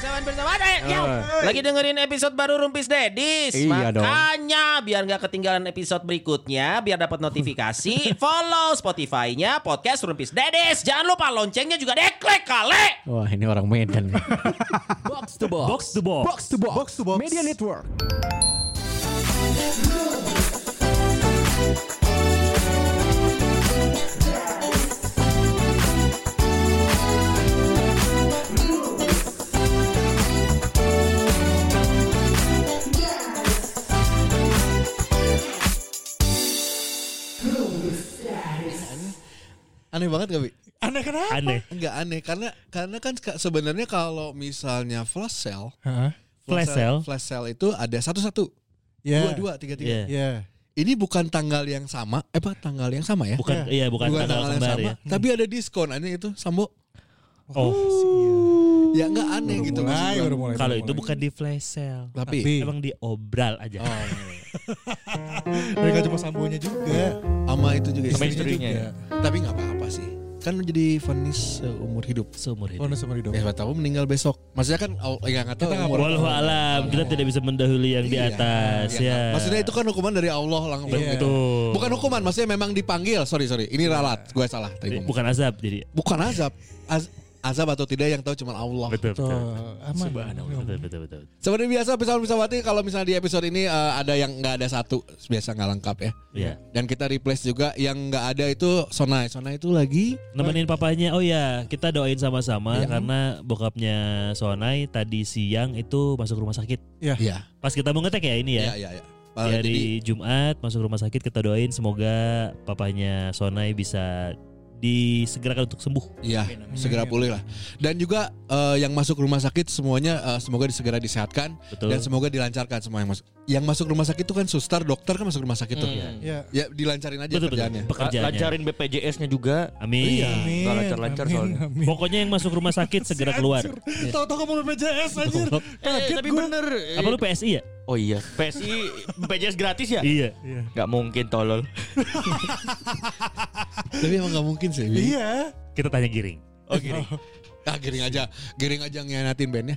Bersamaan bersamaan eh, yo. Eh. Lagi dengerin episode baru Rumpis Dedis Iya dong. Makanya biar nggak ketinggalan episode berikutnya Biar dapat notifikasi Follow Spotify-nya Podcast Rumpis Dedis Jangan lupa loncengnya juga deklek kali Wah ini orang Medan. Box to box. Box to box. Box to box. Box to box. Media Network. Aneh banget gak, Bi? Aneh kenapa? Aneh. Enggak aneh karena karena kan sebenarnya kalau misalnya flash sale, Hah? Flash sale? flash sale itu ada satu-satu, Ya. dua-dua, tiga-tiga. Iya. Ya. Ini bukan tanggal yang sama, eh apa tanggal yang sama ya? Bukan iya bukan, tanggal yang kembar sama, ya. tapi ada diskon aneh itu, Sambo. Oh, Ya enggak aneh Baru gitu mulai, baru mulai. kalau baru itu mulai. bukan di flash sale. Tapi, Tapi Emang diobral aja. mereka cuma sambonya juga. sama itu juga Sama istrinya istrinya. juga. Tapi nggak apa-apa sih. Kan jadi vonis seumur hidup. Seumur hidup. Oh, seumur hidup. Ya tahu meninggal besok. Maksudnya kan oh, ya nggak tahu Kita nggak umur. Wallahu alam, kita tidak bisa mendahului yang di Iya, atas iya. ya. Maksudnya itu kan hukuman dari Allah langsung Iya. gitu. Betul. Bukan hukuman, maksudnya memang dipanggil. Sorry sorry, ini ralat. Gue salah tadi bukan azab jadi. Bukan azab. Az- azab atau tidak yang tahu cuma Allah. Betul betul. aman. Betul betul betul. Seperti biasa episode Pisawati kalau misalnya di episode ini eh, ada yang nggak ada satu biasa nggak lengkap ya. Iya. Dan kita replace juga yang nggak ada itu Sonai. Sonai itu lagi Nemenin papanya. Oh ya, kita doain sama-sama Iya. karena bokapnya Sonai tadi siang itu masuk rumah sakit. Ya. Iya. Pas kita mau ngetek ya ini Iya ya. iya iya. Di Eh, hari Jumat masuk rumah sakit kita doain semoga papanya Sonai bisa disegerakan untuk sembuh. Iya, segera pulih lah. Dan juga eh, yang masuk rumah sakit semuanya eh, semoga segera disehatkan Betul. dan semoga dilancarkan semua yang masuk. Yang masuk rumah sakit itu kan suster, dokter kan masuk rumah sakit tuh. Hmm. Ya. Ya dilancarin aja betul betul. kerjaannya. Pekerjaannya. Lancarin BPJS-nya juga. Amin. Iya. Amin. Lancar-lancar amin, soalnya. amin. Pokoknya yang masuk rumah sakit segera keluar. Tahu-tahu kamu BPJS anjir. Eh, Kaget tapi gua. bener. Apa lu PSI ya? Oh iya, PSI BPJS gratis ya? Iya. Iya. Gak mungkin tolol. Tapi emang gak mungkin sih. Iya. Kita tanya giring. Oh gini. Ah giring aja, giring aja ngianatin bandnya.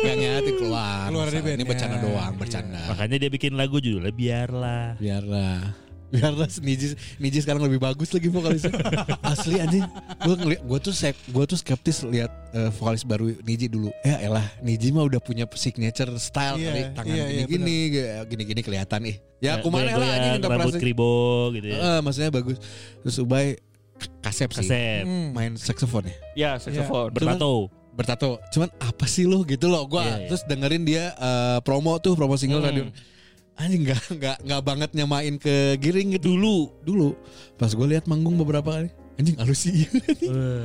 Gak ngianatin keluar. Keluar dari Masa, Ini bercanda doang, Iya. bercanda. Makanya dia bikin lagu judulnya biarlah. Biarlah. Biarlah Niji Niji sekarang lebih bagus lagi vokalisnya. Asli anjing. Gue ngeliat gue tuh sep, gue tuh skeptis lihat eh, vokalis baru Niji dulu. Ya elah, Niji mah udah punya signature style Iya, kali tangan iya, iya, gini-gini, gini-gini kelihatan ih. Ya, Ya, kumaha lah anjing rambut interpretasi. kribo gitu ya. Eh, maksudnya bagus. Terus Ubay kasep sih. Kasep. Hmm. Main saxophone ya. Ya, saxophone. Bertato. bertato. Cuman apa sih lo gitu loh. Gua Iya, iya. terus dengerin dia eh, promo tuh, promo single Hmm. radio. Anjing nggak nggak nggak banget nyamain ke giring gitu dulu dulu pas gue lihat manggung beberapa kali anjing halus sih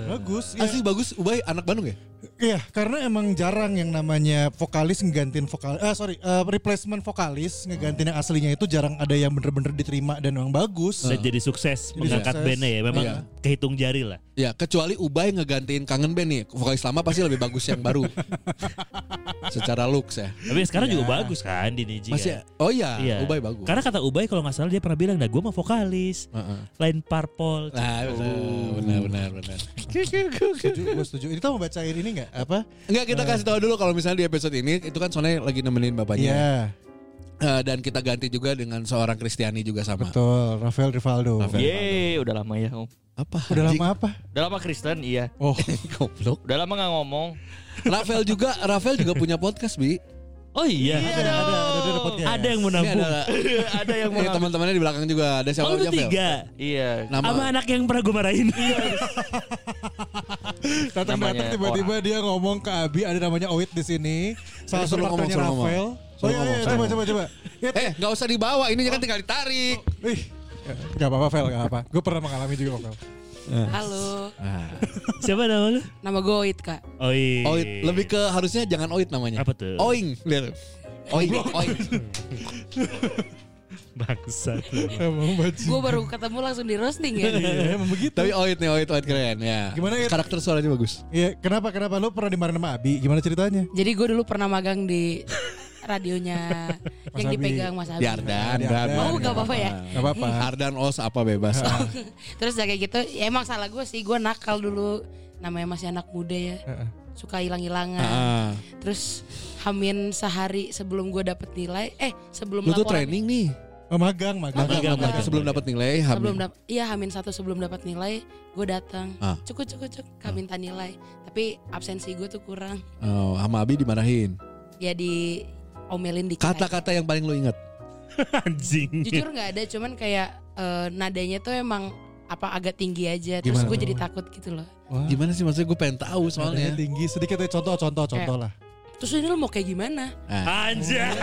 Bagus. ya. asli bagus Ubay anak Bandung ya Iya, karena emang jarang yang namanya vokalis ngegantiin vokal, eh sorry, eh, replacement vokalis ngegantiin yang aslinya itu jarang ada yang bener-bener diterima dan memang bagus. Dan jadi sukses Jadi mengangkat sukses. bandnya ya. Memang Iya. kehitung jari lah. ya kecuali Ubay ngegantiin kangen band nih vokalis lama pasti lebih bagus yang baru secara looks ya Tapi sekarang Iya. juga bagus kan di Niji masih kan. oh iya, Iya. Ubay bagus Karena kata Ubay kalau nggak salah dia pernah bilang, nah gue mah vokalis, Heeh. lain parpol. nah benar benar benar benar setuju, gue setuju. Ini tuh mau bacain ini nggak? Apa? Enggak kita kasih tahu dulu kalau misalnya di episode ini itu kan Sonai lagi nemenin bapaknya Iya, Eh, dan kita ganti juga dengan seorang Kristiani juga sama betul. Rafael Rivaldo. Rafael. Yeay, udah lama ya. Om. apa Udah anjing? lama apa? Udah lama Kristen, iya. Oh, goblok Udah lama gak ngomong. Rafael juga Rafael juga punya podcast bi Oh iya. ada, ada, ada, ada podcast. Ada yang mau ini nampung. ada Ada yang ini teman-temannya di belakang juga ada siapa Oh lu aja, Fel? tiga. Iya. nama Sama anak yang pernah gue marahin. Datang-datang Namanya tiba-tiba dia ngomong ke Abi ada namanya Oit di sini. Salah satu ngomong. Rafael. Oh iya, ngomong, iya, coba, coba, coba. Ya, eh nggak usah dibawa ini kan tinggal ditarik Ih, gak apa-apa Fel, gak apa. Gue pernah mengalami juga kok Fel. Halo, Siapa nama lu? nama gue Oit kak. Oh iya. Oit lebih ke harusnya jangan Oit namanya Apa tuh? Oing lihat Oing Oing Bangsat. Emang baju. Gue baru ketemu langsung di roasting ya. Iya, emang begitu. tapi Oit nih Oit Oit keren ya Gimana, It? karakter suaranya bagus Iya, kenapa kenapa lu pernah dimarahin sama Abi? Gimana ceritanya? Jadi gue dulu pernah magang di radionya yang Abi. dipegang Mas Abi. Yardan Di Ardan. Oh, nggak apa-apa ya? Gak apa-apa. Ardan Os apa bebas Terus ya kayak gitu, ya emang salah gue sih, gue nakal dulu. Namanya masih anak muda ya. Suka hilang-hilangan. Ah. Terus hamin sehari sebelum gue dapet nilai, eh sebelum Lu tuh laporan- training nih. Oh, magang, magang. Magang, magang. magang. Sebelum dapat nilai, sebelum hamil. dap iya hamin satu sebelum dapat nilai gue datang Ah. cukup cukup cukup kak minta nilai tapi absensi gue tuh kurang Oh, sama Abi dimarahin. ya di omelin dikit. Kata-kata yang paling lu inget. Anjing. jujur nggak ada cuman kayak eh, nadanya tuh emang apa agak tinggi aja terus gue jadi takut gitu loh Wah, Gimana sih maksudnya gue pengen tahu soalnya soalnya. tinggi sedikit ya contoh, contoh, contoh lah. terus ini lo mau kayak gimana Anjay.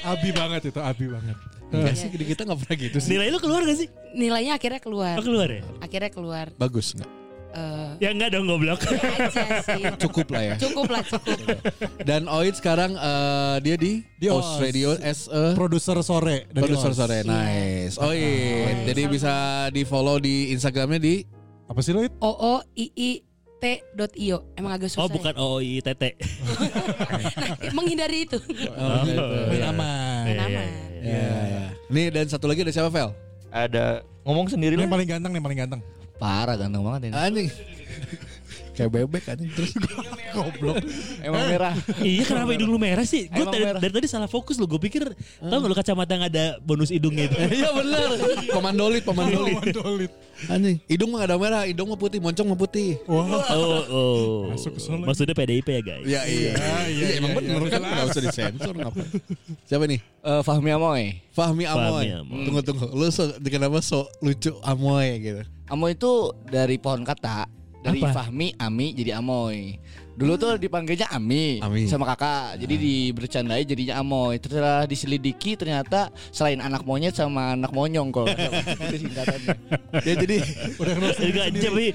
Abi banget itu, abi banget. Enggak sih, di kita gak pernah gitu sih. Nilai lu keluar gak sih? nilainya akhirnya keluar Oh keluar ya? akhirnya keluar Bagus nggak? eh Ya enggak dong goblok. sih Cukup lah ya. cukup lah cukup Dan Oid sekarang eh, dia di, Di Os. Radio as a Produser sore Os. sore. Nice. Oid. Jadi bisa di follow di Instagramnya di Apa sih lo itu? o o i i t dot io emang agak susah Oh bukan ya? menghindari itu Oh, Main iya. aman. Iya, iya, Aman. Ya, ya. Nih dan satu lagi ada siapa Vel? Ada ngomong sendiri yang paling ganteng nih, paling ganteng. Parah ganteng banget ini. Anjing. Kayak bebek anjing terus. Goblok. Emang merah. Iya kenapa hidung lu merah sih? Gue dari, merah. dari tadi salah fokus lu. Gue pikir tau gak lu kacamata yang ada bonus hidungnya itu? Iya benar. Komandolit, komandolit. Mandolit. Anjing. Hidung mah gak ada merah, hidung mah putih, moncong mah putih. Wah. Oh, oh. Masuk ke sana. Maksudnya PDIP ya guys? Iya iya. iya, Iya emang iya, bener kan enggak usah disensor ngapa. Siapa nih? Eh, Fahmi Amoy. Fahmi Amoy. Fahmi Amoy. Tunggu tunggu. Lu so, kenapa so lucu Amoy gitu? Amoy itu dari pohon kata. Dari Apa? Fahmi, Ami jadi Amoy. Dulu tuh dipanggilnya Ami, Ami. sama kakak. Jadi dibercandai jadinya Amoy. Setelah diselidiki ternyata selain anak monyet sama anak monyong kok. itu singkatannya. Ya jadi Udah Enggak, tapi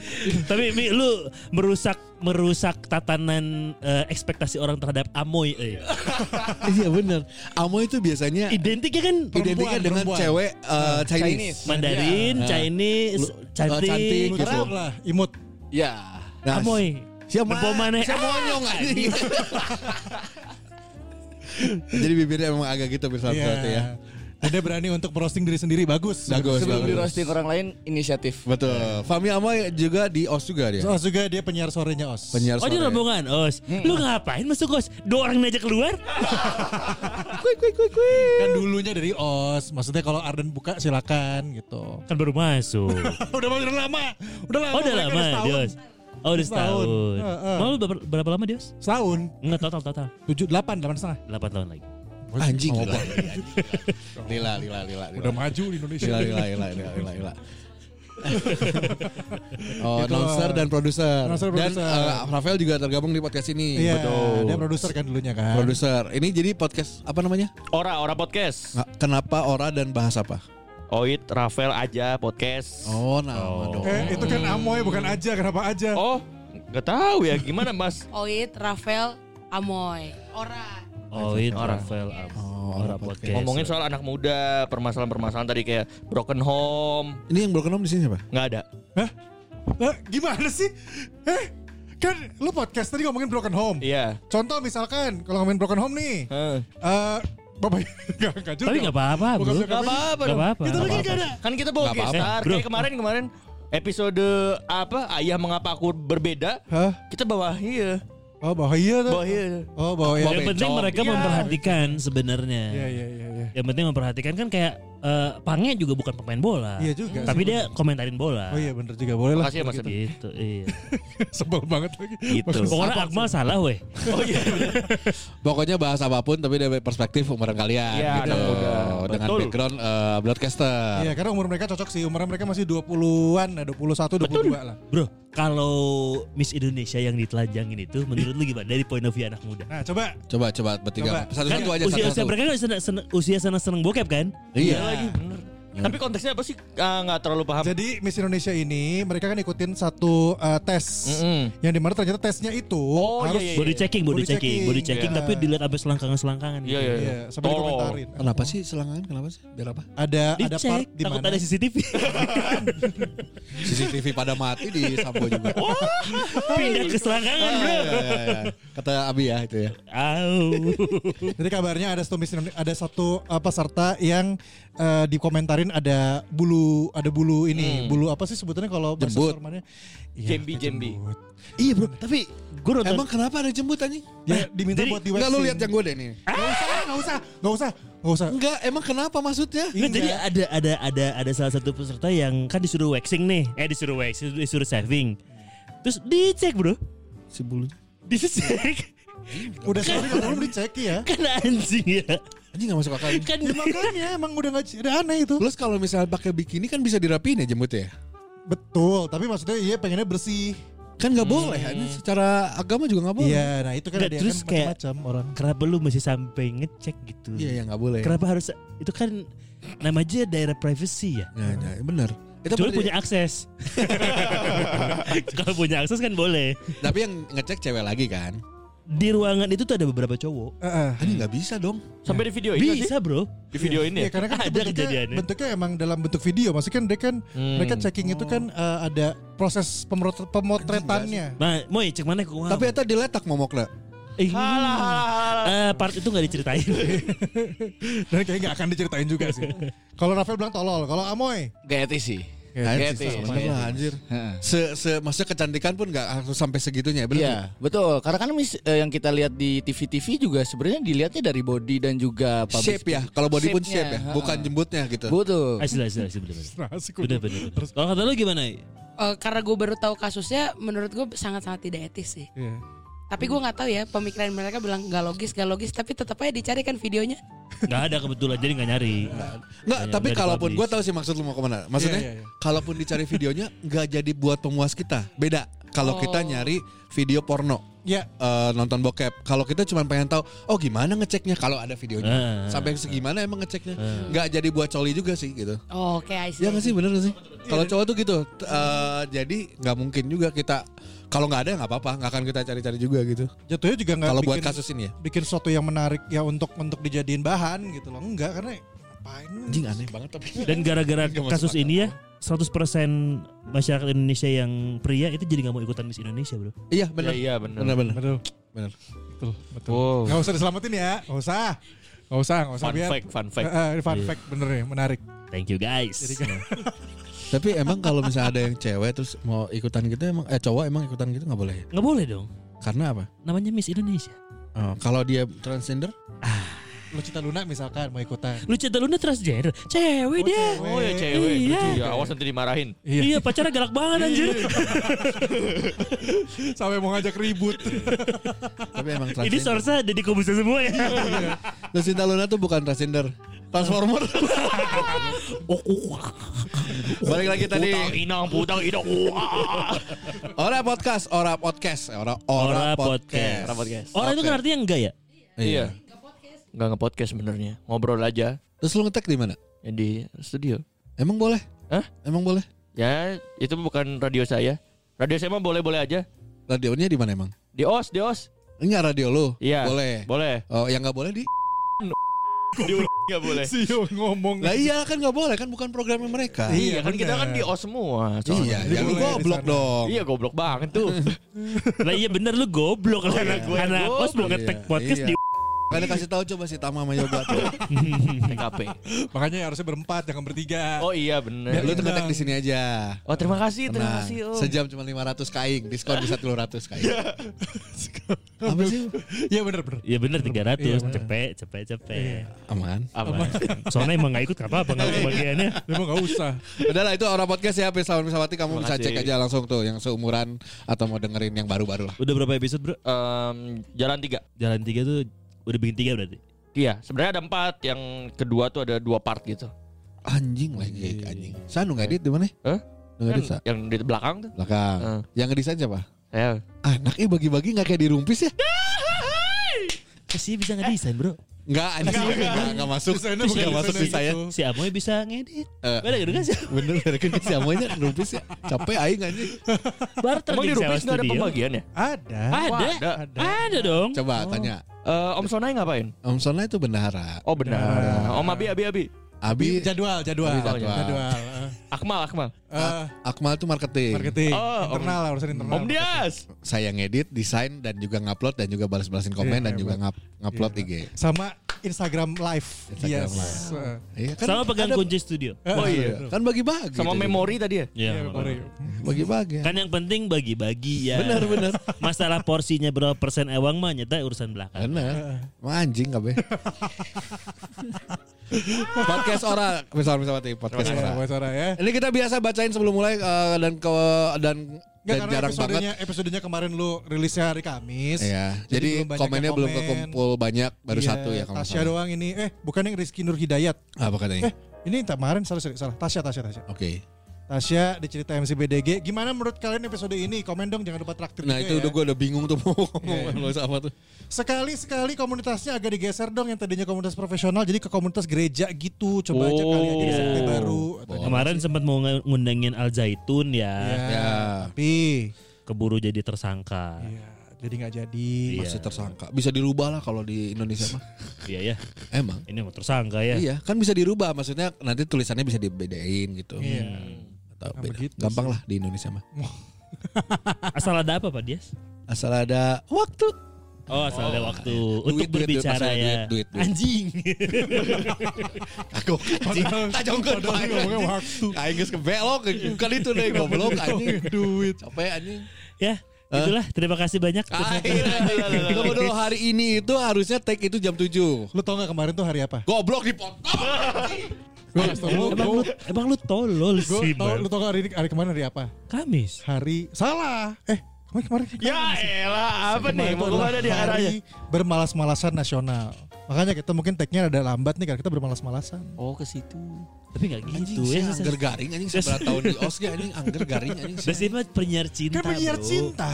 tapi Mi, lu merusak merusak tatanan eh, ekspektasi orang terhadap Amoy. Eh. iya bener. Amoy itu biasanya Identiknya kan identiknya dengan perempuan. cewek eh, Chinese. Chinese. Mandarin, Nah. Chinese, Lu- cantik, eh, cantik Imut gitu. lah, imut. Ya. Nah, Amoy. Siapa? Nempo maneh. Siapa monyong anjing. Jadi bibirnya emang agak gitu bisa berarti ya. Dan dia berani untuk merosting diri sendiri bagus. Bagus, Sebelum bagus. di roasting orang lain inisiatif. Betul. Fahmi Amoy juga di OS juga dia. Os juga dia penyiar sorenya Os. Penyiar Oh di sore. rombongan, Os. Lu ngapain masuk Os? Dua orang aja keluar? Kan dulunya dari Os. Maksudnya kalau Arden buka silakan gitu. Kan baru masuk. udah udah lama. Udah lama. Oh udah lama di setahun. Os. Oh udah Setahun. setahun. Heeh. Mau lu berapa, berapa lama di Os? Setahun. Enggak total total. Tujuh, delapan, delapan setengah. 8 tahun lagi. Anjing Oh, gila. Lila, lila, lila. Udah maju di Indonesia. Gila, gila, gila, gila, gila, gila. oh, Itu. announcer dan produser. Dan eh, Rafael juga tergabung di podcast ini. Iya, dia produser kan dulunya kan. Produser. Ini jadi podcast apa namanya? Ora, Ora Podcast. Kenapa ora dan bahas apa? Oit, Rafael aja podcast. Oh, nama Oh. dong. Eh, itu kan Amoy bukan aja, kenapa aja? Oh, nggak tahu ya gimana Mas? Oit Rafael Amoy Ora Oh itu Orang. Rafael Am. Oh, Orang podcast. Ngomongin soal anak muda, permasalahan-permasalahan tadi kayak broken home, Ini yang broken home di sini siapa? nggak ada. Eh, gimana sih? Eh, kan lu podcast tadi ngomongin broken home. Iya. Contoh misalkan kalau ngomongin broken home nih, Heeh. eh bapak enggak enggak juga. Tapi nggak apa-apa bro. Bukan Nggak suka- apa-apa Nggak dong. apa-apa. Kita nggak lagi apa-apa. nggak ada. Kan kita bawa Nggak guest apa-apa. star. Bro. Kayak kemarin-kemarin episode apa? Ayah mengapa aku berbeda? Hah? Kita bawa iya. Oh, bahaya tuh. Bawa iya. Oh, bahaya. Yang penting mereka Iya. memperhatikan sebenarnya. Iya, iya, iya, iya. Yang penting memperhatikan kan kayak eh, Pangnya juga bukan pemain bola. Iya juga. Tapi dia komentarin bola. Oh iya bener juga boleh lah. Makasih ya Mas. Gitu, iya. Sebel banget lagi. Gitu. Pokoknya Akmal salah weh. Oh iya. Pokoknya bahas apa pun tapi dari perspektif umuran kalian Iya, gitu. muda. Dengan Betul. background eh, broadcaster. Iya karena umur mereka cocok sih Umur mereka masih 20-an ya 21, 22 lah Bro, kalau Miss Indonesia yang ditelanjangin itu menurut lu gimana dari point of view anak muda? Nah coba Coba coba bertiga. Coba. Kan Satu-satu aja usia, usia satu-satu. mereka kan seneng, seneng, usia seneng seneng bokep kan? Iya. Lagi bener. Tapi konteksnya apa sih? Ah, Nggak terlalu paham. Jadi Miss Indonesia ini Mereka kan ikutin satu uh, tes Mm-mm. Yang di mana ternyata tesnya itu Oh, Harus iya, iya. Body checking, body, Body checking, checking. body checking, Iya. tapi dilihat sampai selangkangan-selangkangan Iya, gitu. iya, Iya sampai Tolong. dikomentarin Kenapa sih selangan? Kenapa sih? Biar apa? Ada ada Dicek, part di mana ada CCTV. CCTV pada mati di Sampo juga. Pindah ke selangkangan, bro. Iya, iya, iya. Kata Abi ya itu ya. Au. Jadi kabarnya ada satu Miss Indonesia, ada satu uh, peserta yang eh, dikomentarin ada bulu ada bulu ini bulu apa sih sebutannya kalau bahasa Jembut. Iya, Jembi, jembi. Iya bro, tapi Gue nonton emang kenapa ada jembut anjing? Ya diminta Jadi- buat di Enggak lu lihat yang gue deh nih. Gak usah, gak usah, gak usah, gak usah. Enggak, emang kenapa maksudnya? Nggak, jadi ada ada ada ada salah satu peserta yang kan disuruh waxing nih. Eh disuruh waxing, disuruh shaving. Terus dicek, Bro. Si bulu. Dicek. Udah sorry kalau belum dicek ya. kan anjing ya. Anjing gak masuk akal. Kan Ya makanya emang udah gak ada aneh itu. Plus kalau misalnya pakai bikini kan bisa dirapiin ya jembutnya ya? Betul, tapi maksudnya iya pengennya bersih. Kan nggak boleh, ini secara agama juga nggak boleh. Iya, nah itu kan ada terus kan kayak- macam orang. kenapa lu masih sampai ngecek gitu? Iya, ya nggak boleh. Kenapa harus itu kan namanya daerah privacy ya? Nah, nah, bener. Itu Cuma punya akses. Kalau punya akses kan boleh. Tapi yang ngecek cewek lagi kan? Di ruangan itu tuh ada beberapa cowok. Heeh. Anjing nggak bisa dong. Sampai di video ini nggak sih? Bisa bro. Di video ini Iya ya? karena kan Ada bentuknya, kejadiannya. bentuknya emang dalam bentuk video. Maksudnya kan dia kan Hmm. mereka checking itu kan eh, ada proses pemrot- pemotretannya. Nah, mau cek mana kok? Tapi eta diletak momokna. eh, eh, part itu nggak diceritain. Dan kayaknya nggak akan diceritain juga sih. Kalau Rafael bilang tolol, kalau Amoy Gak etis sih. Anjir, etis. bener lah anjir. Se, se, maksudnya kecantikan pun nggak harus sampai segitunya, bener Iya, betul. Karena kan mis- eh, yang kita lihat di TV-TV juga sebenarnya dilihatnya dari body dan juga public Shape ya, kalau body pun shape ya, bukan jembutnya gitu. Betul. Asli asli asli Bener bener. bener. Kalau kata lu gimana? Eh, karena gue baru tahu kasusnya, menurut gue sangat-sangat tidak etis sih. Iya. Tapi gue nggak tahu ya, pemikiran mereka bilang nggak logis, nggak logis, tapi tetap aja dicari kan videonya. Gak ada kebetulan jadi nggak nyari. Nggak, Nggak, tapi nggak kalaupun gue tahu sih maksud lu mau ke mana. Maksudnya, Iya, iya, iya. kalaupun dicari videonya nggak jadi buat pemuas kita. Beda. Kalau Oh. kita nyari video porno. Ya, eh, nonton bokep. Kalau kita cuma pengen tahu, oh gimana ngeceknya kalau ada videonya. Ah. Sampai segimana emang ngeceknya. Nggak jadi buat coli juga sih gitu. Oh, Oke, I see. Ya nggak sih bener nggak sih? Kalau cowok tuh gitu. Eh, jadi nggak mungkin juga kita kalau nggak ada ya nggak apa-apa, nggak akan kita cari-cari juga gitu. jatuhnya juga nggak Kalau buat kasus ini ya. bikin sesuatu yang menarik ya untuk untuk dijadiin bahan gitu loh. Enggak karena ngapain? Anjing aneh banget tapi. Dan gara-gara kasus ini ya 100% masyarakat Indonesia yang pria itu jadi nggak mau ikutan Miss Indonesia bro. Iya Iya, benar. iya benar. Benar benar. Betul. Benar. Betul, betul. Wow. Nggak usah diselamatin ya, nggak usah. Nggak usah, nggak usah Fun biar. fact, fun fact. Eh, eh, ini fun Iya. fact bener nih, menarik. Thank you guys. Jadi kan- Tapi emang kalau misalnya ada yang cewek terus mau ikutan gitu emang eh cowok emang ikutan gitu nggak boleh. ya? Nggak boleh dong. Karena apa? Namanya Miss Indonesia. Oh, kalau dia transgender? Lu Cita Luna misalkan mau ikutan. Lu Cita Luna transgender, cewek dia. Oh ya cewek. Iya. Lucu ya. Awas nanti dimarahin. Iya, pacarnya galak banget anjir. Sampai mau ngajak ribut. Tapi emang Ini transgender. Sorsa jadi komusa semua ya. Lucinta Luna tuh bukan transgender. Transformer. oh, oh. Balik lagi tadi. Putang inang, putang inang. Wah. Ora podcast, ora podcast, ora ora, Ora podcast. podcast. Ora podcast. Orang itu kan artinya enggak ya? Iya. Enggak nge-podcast sebenarnya. Ngobrol aja Terus lu ngetek di mana? ya di studio. Emang boleh? Hah? Emang boleh? Ya, itu bukan radio saya. Radio saya mah boleh-boleh aja. Radionya di mana emang? Di OS, di OS. Enggak radio lu. Iya. Boleh. Boleh. Oh, yang nggak boleh di Enggak boleh. Sio ngomong. Lah iya kan nggak boleh kan bukan programnya mereka. Iya, kan bener. kita kan di OS semua. Iya, ya lu boleh goblok dong. Iya, goblok banget tuh. Lah iya bener lu goblok lah anak gue anak kos mau ngetek Iya, podcast iya. di Kalian kasih tahu coba si Tama sama Yoga tuh. TKP. Makanya harusnya berempat, jangan bertiga. Oh iya bener. Lu tuh ngetek di sini aja. Oh terima kasih, terima Tenang. kasih. Oh. Sejam cuma 500 kaing, diskon bisa 200 kaing. Apa sih? Iya bener bener. Iya bener 300 Iya, bener. cepet cepet cepet. Aman. Aman. Soalnya emang gak ikut gak apa-apa nggak kebagiannya. Emang nggak usah. Udahlah itu orang podcast ya, Pisawan Pisawati kamu Terima bisa kasih. cek aja langsung tuh yang seumuran atau mau dengerin yang baru-baru lah. Udah berapa episode bro? Em, jalan tiga. Jalan tiga tuh udah bikin tiga berarti. Iya, sebenarnya ada empat. Yang kedua tuh ada dua part gitu. Anjing lagi anjing. Saya nu ngedit di mana? Hah? Nu ngedit Kan yang di belakang tuh. Belakang. Eh. Yang ngedesain siapa? Saya. Anak eh bagi-bagi nggak kayak di rumpis ya? Kasih bisa ngedesain bro. Enggak, anjing. Enggak, enggak masuk. Desainnya bukan Enggak masuk di saya. gitu. Si Amoy bisa ngedit. Eh. Beda gitu kan sih. Bener, bener kan si Amoynya rumpis ya. Capek aing anjing. Barter Emang di Rupis nggak ada pembagian ya? Ada. Ada. Ada. Ada dong. Coba tanya. Eh, Om Sonai ngapain? Om Sona itu bendahara. Oh benar. Om Abi, Abi, Abi. Abi Jadwal, jadwal, Jadwal. jadwal. eh. Akmal, Akmal. Eh, Akmal itu marketing. marketing, Oh, internal lah urusan internal. Om Dias. Saya ngedit, desain dan juga ngupload dan juga balas-balasin komen Iya, dan juga ngap ngupload Iya. IG. Sama Instagram live. Instagram yes. live. Heeh. Iya kan Sama pegang ada- kunci studio. Oh iya, kan bagi-bagi. Sama memori tadi ya? Ya, Iya, Bagi-bagi. Kan yang penting bagi-bagi ya. Benar, benar. Masalah porsinya berapa persen ewang mah nyata urusan belakang. Benar. Anjing kabeh. podcast ora, misal misal mati podcast ora. buat suara ya. Ini kita biasa bacain sebelum mulai eh, dan ke dan Nggak, dan jarang banget. episodenya, episodenya kemarin lu rilisnya hari Kamis. Iya, Jadi jadi, belum komennya yang belum komen. kekumpul banyak, baru Iya, satu ya kalau Tasya doang ini. Eh, bukan yang Rizky Nur Hidayat. Apa katanya? Eh, ini kemarin salah salah. Tasya, Tasya, Tasya. Oke. Tasya di cerita MCBDG. Gimana menurut kalian episode ini? Komen dong, jangan lupa traktir Nah itu ya. udah gue udah bingung tuh mau ngomong Iya. nggak usah apa tuh. Sekali-sekali komunitasnya agak digeser dong yang tadinya komunitas profesional jadi ke komunitas gereja gitu. Coba aja kali aja di Oh. sekte baru. Atau Kemarin sempat mau ngundangin Al Zaitun ya. Ya, Ya. Tapi Keburu jadi tersangka. ya, jadi nggak jadi. Iya. Masih tersangka. Bisa dirubah lah kalau di Indonesia mah. Iya ya. Emang. Ini mau tersangka ya. Iya, kan bisa dirubah. Maksudnya nanti tulisannya bisa dibedain gitu. Iya. Atau Nah, beda. begitu Gampang sih. lah di Indonesia mah. Asal ada apa Pak Dias? Asal ada waktu. Oh, asal ada waktu untuk Duit, duit, duit, berbicara masalah ya. duit, duit, duit. Anjing. Aku anjing. Tajongkeun Padahal ngomongnya waktu. Aing geus kebelok bukan itu deh goblok anjing. Duit. Capek anjing. ya, itulah. Terima kasih banyak. Akhirnya. Tunggu dulu hari ini itu harusnya take itu jam 7. Lu tau gak kemarin tuh hari apa? Goblok dipotong. Gue. Emang lu, emang lu tolol Gue sih, tau, lu tau hari, ini, hari kemarin hari apa? Kamis. Hari salah. Eh, kemarin kemarin. Ya elah, apa nih? Mau ke mana di arahnya? Bermalas-malasan nasional. Makanya kita mungkin tag-nya ada lambat nih karena kita bermalas-malasan. Oh ke situ. Tapi gak gitu Anjing, ya. si angger garing anjing sebelah tahun di OSG anjing angger garing anjing. Sih mah penyiar cinta, Kan penyiar bro. cinta.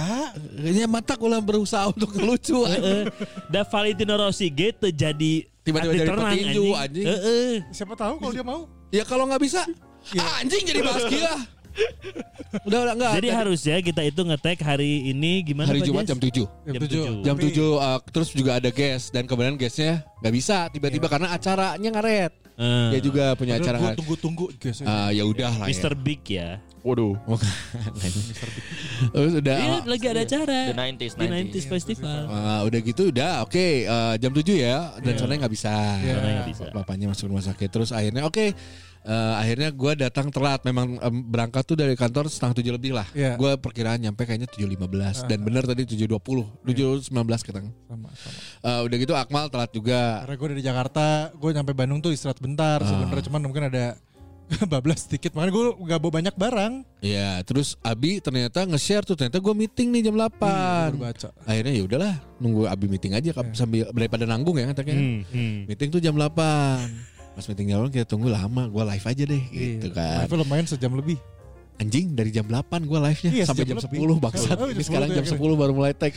Kayaknya mata ulah berusaha untuk lucu. Da Valentino Rossi gitu jadi Tiba-tiba jadi petinju, anjing. Heeh. Siapa tahu kalau dia mau. Ya kalau nggak bisa anjing jadi bahas gila. Udah udah enggak. Jadi harusnya kita itu ngetek hari ini gimana hari Pak Jumat jam 7. Jam Jam tujuh. tujuh. Jam Tapi- 7 uh, terus juga ada guest dan kemudian guestnya nggak bisa tiba-tiba karena acaranya ngaret. Eh, Dia juga punya acara Gue tunggu-tunggu guys. Ah, ya udah lah ya. Mr. Big ya. Waduh. Terus udah Iya, lagi ada acara. The 90s, Di 90s. 90s Festival. Ah, udah gitu udah oke eh, jam 7 ya dan soalnya nggak bisa. Soalnya nggak bisa. Bapaknya masuk rumah sakit terus akhirnya oke eh, akhirnya gue datang telat memang em, berangkat tuh dari kantor setengah tujuh lebih lah. Iya. Gue perkiraan nyampe kayaknya 7.15 dan benar tadi 7.20 7.19 kita. Sama, sama. Eh, udah gitu Akmal telat juga. Karena gue dari Jakarta, gue nyampe Bandung tuh istirahat bentar sebenarnya cuman mungkin ada bablas sedikit. Makanya gue gak bawa banyak barang. Iya, terus Abi ternyata nge-share tuh ternyata gue meeting nih jam 8. Baru baca. Akhirnya ya udahlah, nunggu Abi meeting aja kap- sambil daripada nanggung ya katanya. Hmm, hmm. Meeting tuh jam 8. Pas meeting jam 8 kita tunggu lama, gue live aja deh gitu Iya. kan. Live-nya lumayan sejam lebih. Anjing dari jam 8 gue live-nya Iya, sampai jam lebih. 10 bangsat. Oh, jam Ini 10 sekarang jam ya, 10 baru mulai tag.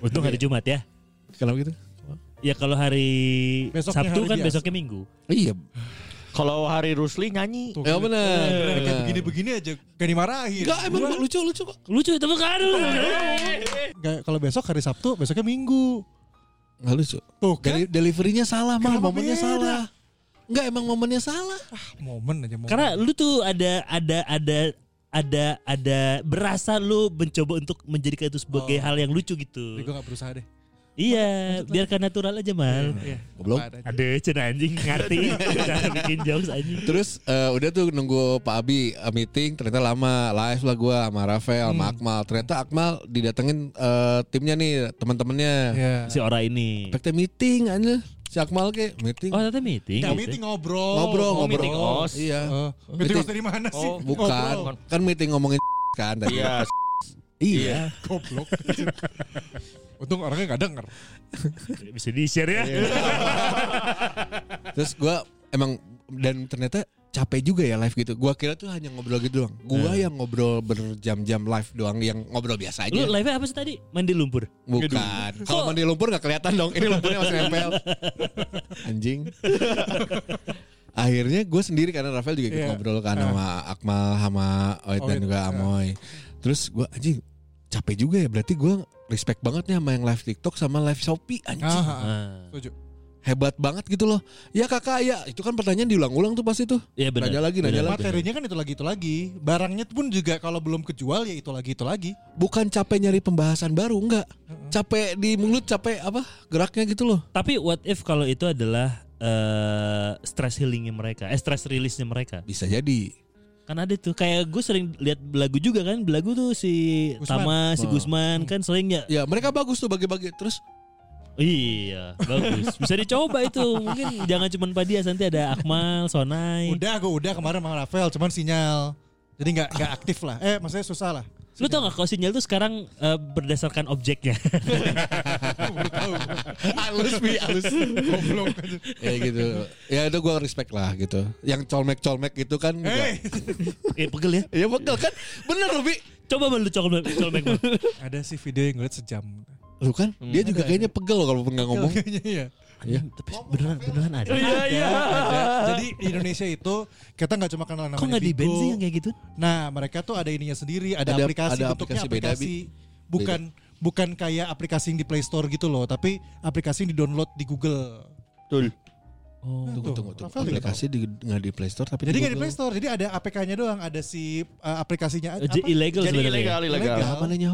Untung hari Jumat ya. Kenapa gitu? Ya kalau hari Besoknya Sabtu hari kan biasa. besoknya Minggu. Iya, Kalau hari Rusli nyanyi. Tuh, ya benar. Kayak begini-begini aja gak dimarahin. Enggak emang lucu lucu kok. Lucu itu bukan. Kalau besok hari Sabtu, besoknya Minggu. Enggak lucu. Tuh kan Deli- deliverynya salah, Kenapa momennya beda? salah. Enggak emang momennya salah. momen aja momen. Karena lu tuh ada ada ada ada ada berasa lu mencoba untuk menjadikan itu sebagai Oh. hal yang lucu gitu. gue gak berusaha deh. Iya, biarkan natural aja mal. Goblok. Apa adanya. Aduh, cina anjing ngerti bikin jokes anjing. Terus eh, udah tuh nunggu Pak Abi eh, meeting ternyata lama live lah gua sama Rafael sama Akmal ternyata Akmal didatengin eh, timnya nih teman-temannya Iya. Si orang ini. Efeknya meeting aja si Akmal ke meeting Oh, ternyata meeting. Gitu. meeting ngobrol. ngobrol oh, ngobrol meeting os. iya Oh, meeting os dari mana sih? Oh, bukan kan meeting ngomongin kan tadi Iya. iya Goblok. Untung orangnya gak denger. Bisa di-share ya. terus gua emang dan ternyata capek juga ya live gitu gua kira tuh hanya ngobrol gitu doang gua yang ngobrol berjam-jam live doang yang ngobrol biasa Lu aja live apa sih tadi? Mandi lumpur. Bukan. Kalau mandi lumpur nggak kelihatan dong. Ini lumpurnya masih nempel. Anjing. Akhirnya gue sendiri karena Rafael juga ikut Iya. ngobrol kan sama Akmal sama Oid dan juga iya. Amoy. Terus gue anjing capek juga ya. Berarti gue respect banget nih sama yang live TikTok sama live Shopee anjing. Ah, ah, Ah. setuju. Hebat banget gitu loh. Ya kakak ya itu kan pertanyaan diulang-ulang tuh pasti tuh. Iya benar. Nanya lagi, nanya lagi. Materinya kan itu lagi itu lagi. Barangnya pun juga kalau belum kejual ya itu lagi itu lagi. Bukan capek nyari pembahasan baru enggak. Capek di mulut, capek apa geraknya gitu loh. Tapi what if kalau itu adalah eh stress healingnya mereka, eh stress release-nya mereka. Bisa jadi. Kan ada tuh kayak gue sering lihat belagu juga kan, belagu tuh si Gusman. Tama, si Oh. Gusman kan sering ya. Ya mereka bagus tuh bagi-bagi. Terus Iya, bagus. Bisa dicoba itu. Mungkin jangan cuma Padias nanti ada Akmal, Sonai. Udah, gue udah kemarin sama Rafael, cuman sinyal. Jadi nggak nggak aktif lah. Eh, maksudnya susah lah. Lu tau gak kalau sinyal tuh sekarang eh, berdasarkan objeknya. halus bi halus. Goblok. ya gitu. Ya itu gue respect lah gitu. Yang colmek-colmek gitu kan. Hey, eh pegel ya. Ya betul kan. Bener loh bi. Coba lu colmek colmek. Ada sih video yang ngeliat sejam. Lu kan. Dia juga kayaknya pegel loh kalau nggak ngomong. Kayaknya iya. Iya, tapi beneran beneran ada. Iya iya. Ada. Jadi di Indonesia itu kita nggak cuma kenal namanya Kok nggak di Bigo. band sih yang kayak gitu? Nah, mereka tuh ada ininya sendiri, ada, Ada- aplikasi ada bentuknya aplikasi beda, aplikasi. bukan bukan kayak aplikasi yang di Play Store gitu loh, tapi aplikasi yang di-download di Google. Betul. Oh. Tunggu tunggu tunggu. Juga Aplikasi di nggak di Play Store tapi Jadi di nggak di. Play Store, jadi ada APK-nya doang, ada si uh, aplikasinya Eh, Jadi apa? illegal Jadi sebenarnya. ilegal ilegal. Ilegal. Apa nanya?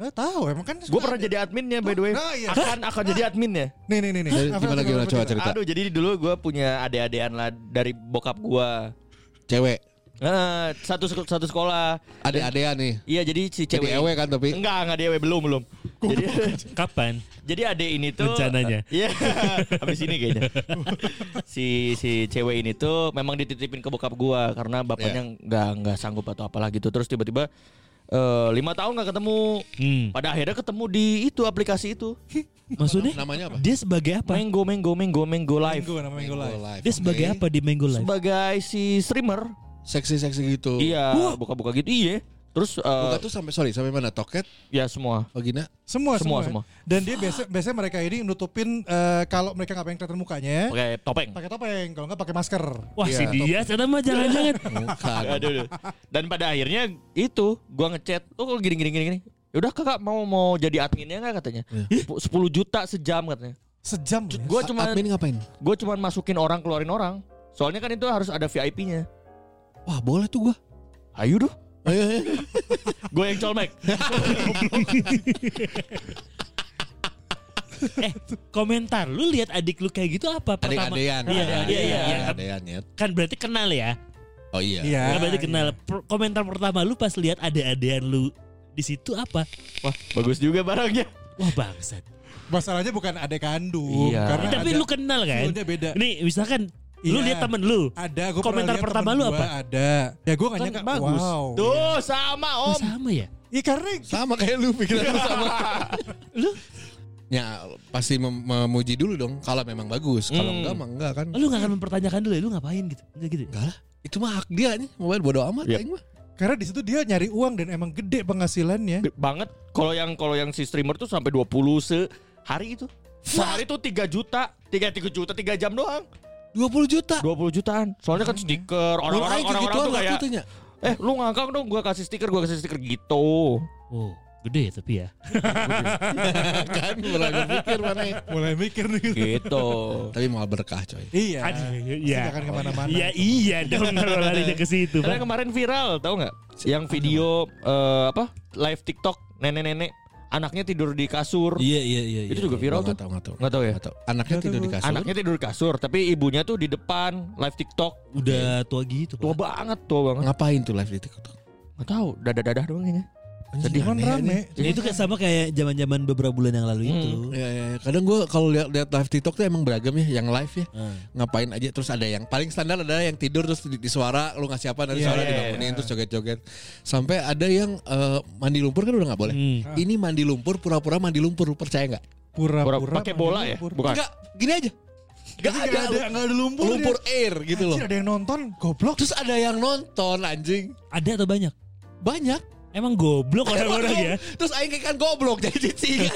Eh, tahu emang kan Gue pernah jadi adminnya by the way. Nah, iya. Akan akan jadi adminnya. Nih nih nih nih. Rafael, Gimana gimana coba cerita. Aduh jadi dulu gue punya ade-adean lah dari bokap gue. Cewek. Nah, satu satu sekolah. Ade-adean nih. Iya jadi si Jadi cewek. ewe kan tapi. Enggak, enggak dewe belum belum. Jadi Kapan? jadi ade ini tuh Rencananya. Iya, habis ini kayaknya. si si cewek ini tuh memang dititipin ke bokap gua karena bapaknya nggak nggak sanggup atau apalah gitu. Terus tiba-tiba eh, lima tahun nggak ketemu. Hmm. Pada akhirnya ketemu di itu aplikasi itu. Maksudnya? Namanya apa? Dia sebagai apa? Mango, Mango, Mango, Mango Live. Minggu namanya Minggu Live. Live. Dia sebagai Oke. apa di Mango Live? Sebagai si streamer. Seksi-seksi gitu. Iya, buka-buka gitu. Iya. Terus eh, Buka tuh sampai sorry sampai mana? Toket, ya semua. vagina. Semua, Semua, semua semua. Dan dia biasa biasanya mereka ini nutupin eh, kalau mereka nggak pengen kelihatan mukanya, Pakai topeng. pakai topeng, kalau nggak pakai masker. Wah si Iya, dia ada mah jangan-jangan. Aduh, aduh. Dan pada akhirnya itu gua ngechat, "Oh, kok gini gini gini gini." Yaudah kakak mau mau jadi adminnya nggak katanya? Sepu- 10 juta sejam katanya. Sejam. ya? Gue cuma Admin ngapain? gue cuma masukin orang keluarin orang. Soalnya kan itu harus ada VIP-nya. Wah boleh tuh gua. Ayo duh. Ayo, ayo. Gue yang colmek. eh komentar lu lihat adik lu kayak gitu apa pertama? Adik-adean. Iya iya iya. iya. Adik-adean ya. Kan berarti kenal ya. Oh iya. Iya. Kan berarti kenal. Per- komentar pertama lu pas lihat adik-adean lu di situ apa? Wah, bagus juga barangnya. Wah bangsat. Masalahnya bukan adik kandung, Iya. karena Tapi ada lu kenal kan? beda. Nih misalkan lu Iya. lihat temen lu. Ada, gue Komentar pertama lu apa? Ada. Ya gue nggak Kan nyangka. bagus. Wow. Tuh, sama Oh, Om. sama ya? Iya karena Sama kayak lu pikiran lu sama. Lu Ya pasti mem- memuji dulu dong kalau memang bagus. Kalau Hmm. enggak mah enggak kan. lu gak akan mempertanyakan dulu ya lu ngapain gitu? Enggak gitu. Enggak lah. Itu mah hak dia nih. Mobile bodo amat Yep. aing mah. karena di situ dia nyari uang dan emang gede penghasilannya. Gede banget. Kalau yang kalau yang si streamer tuh sampai 20 sehari itu. Sehari tuh 3 juta, 3 3 juta 3 jam doang. 20 juta. 20 jutaan. Soalnya kan stiker Lu orang-orang orang-orang tuh kayak. Eh lu ngangkang dong gua kasih stiker Gua kasih stiker gitu Oh, gede ya tapi ya. kan mulai berpikir mana ya. Mulai mikir nih. Gitu Tapi mau berkah coy. Iya. Aduh, iya. nggak akan ke mana-mana. Iya iya dong kalau larinya ke situ. Karena kemarin viral tahu nggak? Yang video eh, apa live TikTok nenek-nenek anaknya tidur di kasur. Iya iya iya. Itu juga viral Gua tuh. nggak tahu nggak tahu. Nggak tahu ya? Nggak tahu. Anaknya tidur di kasur. Anaknya tidur di kasur, tapi ibunya tuh di depan live TikTok. udah tua gitu. Tua banget, tua banget. Ngapain tuh live di TikTok? Nggak tahu, dadah-dadah doang kayaknya. Sedih Cuman rame. Ya, itu kan sama kayak zaman-zaman beberapa bulan yang lalu itu. Ya, ya, ya. kadang gue kalau lihat lihat live TikTok tuh emang beragam ya, yang live ya. Hmm. Ngapain aja terus ada yang paling standar ada yang tidur terus di, di suara lu ngasih apa nanti Iya, suara iya, dibangunin terus joget-joget. Sampai ada yang eh, mandi lumpur kan udah nggak boleh. Hmm. Ini mandi lumpur pura-pura mandi lumpur percaya nggak? Pura-pura. Pakai bola ya? lumpur. Bukan. Enggak, gini aja. Gak ada, ada, nggak ada lumpur. lumpur air gitu loh. Ada yang nonton, goblok. Terus ada yang nonton anjing. Ada atau banyak? Banyak. Emang goblok orang-orang ya. Terus aing kayak kan goblok jadi cicing.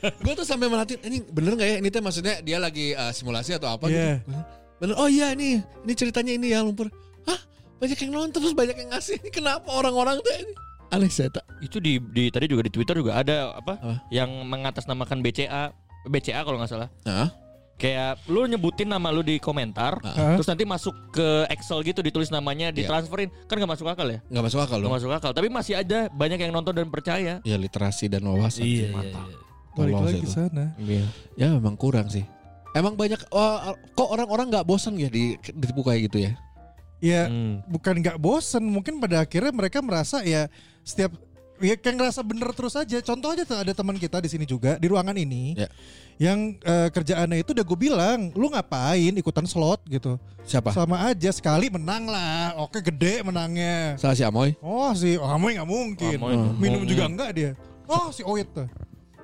gue tuh sampai merhatiin ini bener nggak ya ini teh maksudnya dia lagi eh, simulasi atau apa Iya. gitu. Bener. Oh iya nih, ini ceritanya ini ya lumpur. Hah? Banyak yang nonton terus banyak yang ngasih. Ini kenapa orang-orang tuh ini? Aneh saya tak. Itu di, di tadi juga di Twitter juga ada apa? Apa? Yang mengatasnamakan BCA, BCA kalau nggak salah. Nah, Kayak lu nyebutin nama lu di komentar, Ah. terus nanti masuk ke Excel gitu ditulis namanya, Iya. ditransferin. Kan nggak masuk akal ya? nggak masuk akal Nggak dong. masuk akal. Tapi masih ada banyak yang nonton dan percaya. Ya literasi dan wawasan. Iya iya. Mantap. iya. Balik lagi sih sana. Iya. Ya memang kurang sih. Emang banyak oh, kok orang-orang nggak bosan ya di ditipu kayak gitu ya? Ya Hmm. bukan nggak bosen, mungkin pada akhirnya mereka merasa ya setiap ya kayak ngerasa bener terus aja. Contoh aja tuh ada teman kita di sini juga di ruangan ini. Ya. Yang eh, kerjaannya itu udah gue bilang, lu ngapain ikutan slot gitu. Siapa? Sama aja sekali menang lah. Oke gede menangnya. Salah si Amoy. Oh si Amoy nggak mungkin. Amoy Minum juga enggak dia. Oh si Oit tuh.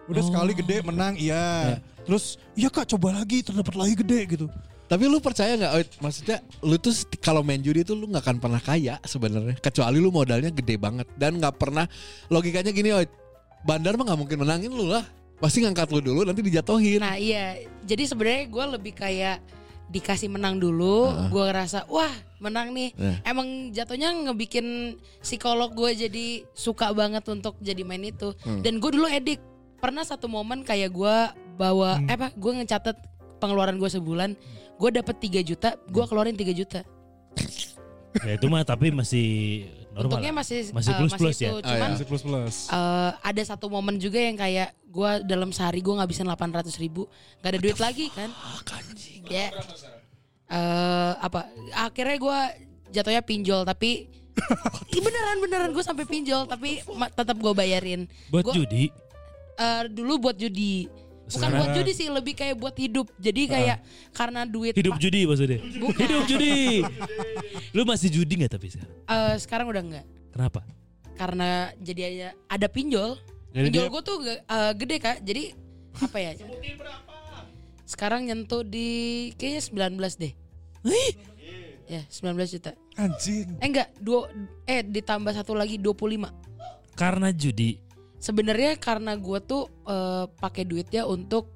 Udah sekali gede menang iya. Terus iya kak coba lagi terdapat lagi gede gitu. Tapi lu percaya nggak? Oit? Maksudnya lu tuh kalau main judi tuh lu nggak akan pernah kaya sebenarnya. Kecuali lu modalnya gede banget dan nggak pernah logikanya gini, Oit. Bandar mah nggak mungkin menangin lu lah. Pasti ngangkat lu dulu nanti dijatuhin. Nah iya, jadi sebenarnya gue lebih kayak dikasih menang dulu, gue ngerasa wah menang nih. Nah. Emang jatuhnya ngebikin psikolog gue jadi suka banget untuk jadi main itu. Dan gue dulu edik pernah satu momen kayak gue bawa eh apa gue ngecatet pengeluaran gue sebulan, gue dapet 3 juta, gue keluarin 3 juta. Ya itu mah tapi masih normal. Untungnya masih Masih eh, plus-plus masih ya? itu. Ah, Cuman ya. Masih plus plus. eh, ada satu momen juga yang kayak gue dalam sehari gue ngabisin 800 ribu nggak ada duit lagi kan ya eh apa akhirnya gue jatuhnya pinjol tapi Ih, beneran beneran gue sampai pinjol tapi tetap gue bayarin Buat Gua- judi. Eh, dulu buat judi bukan Sekarang- buat judi sih lebih kayak buat hidup jadi kayak karena duit Hidup judi maksudnya. Bukan. Hidup judi. Lu masih judi nggak tapi sekarang? eh, sekarang udah enggak Kenapa? karena jadi ada, ada pinjol Jadi pinjol dia- gue tuh eh, gede kak jadi apa ya sekarang nyentuh di kayaknya 19 deh ya 19 juta Anjing. eh enggak dua eh ditambah satu lagi 25 Karena judi. Sebenarnya karena gue tuh eh, pakai duitnya untuk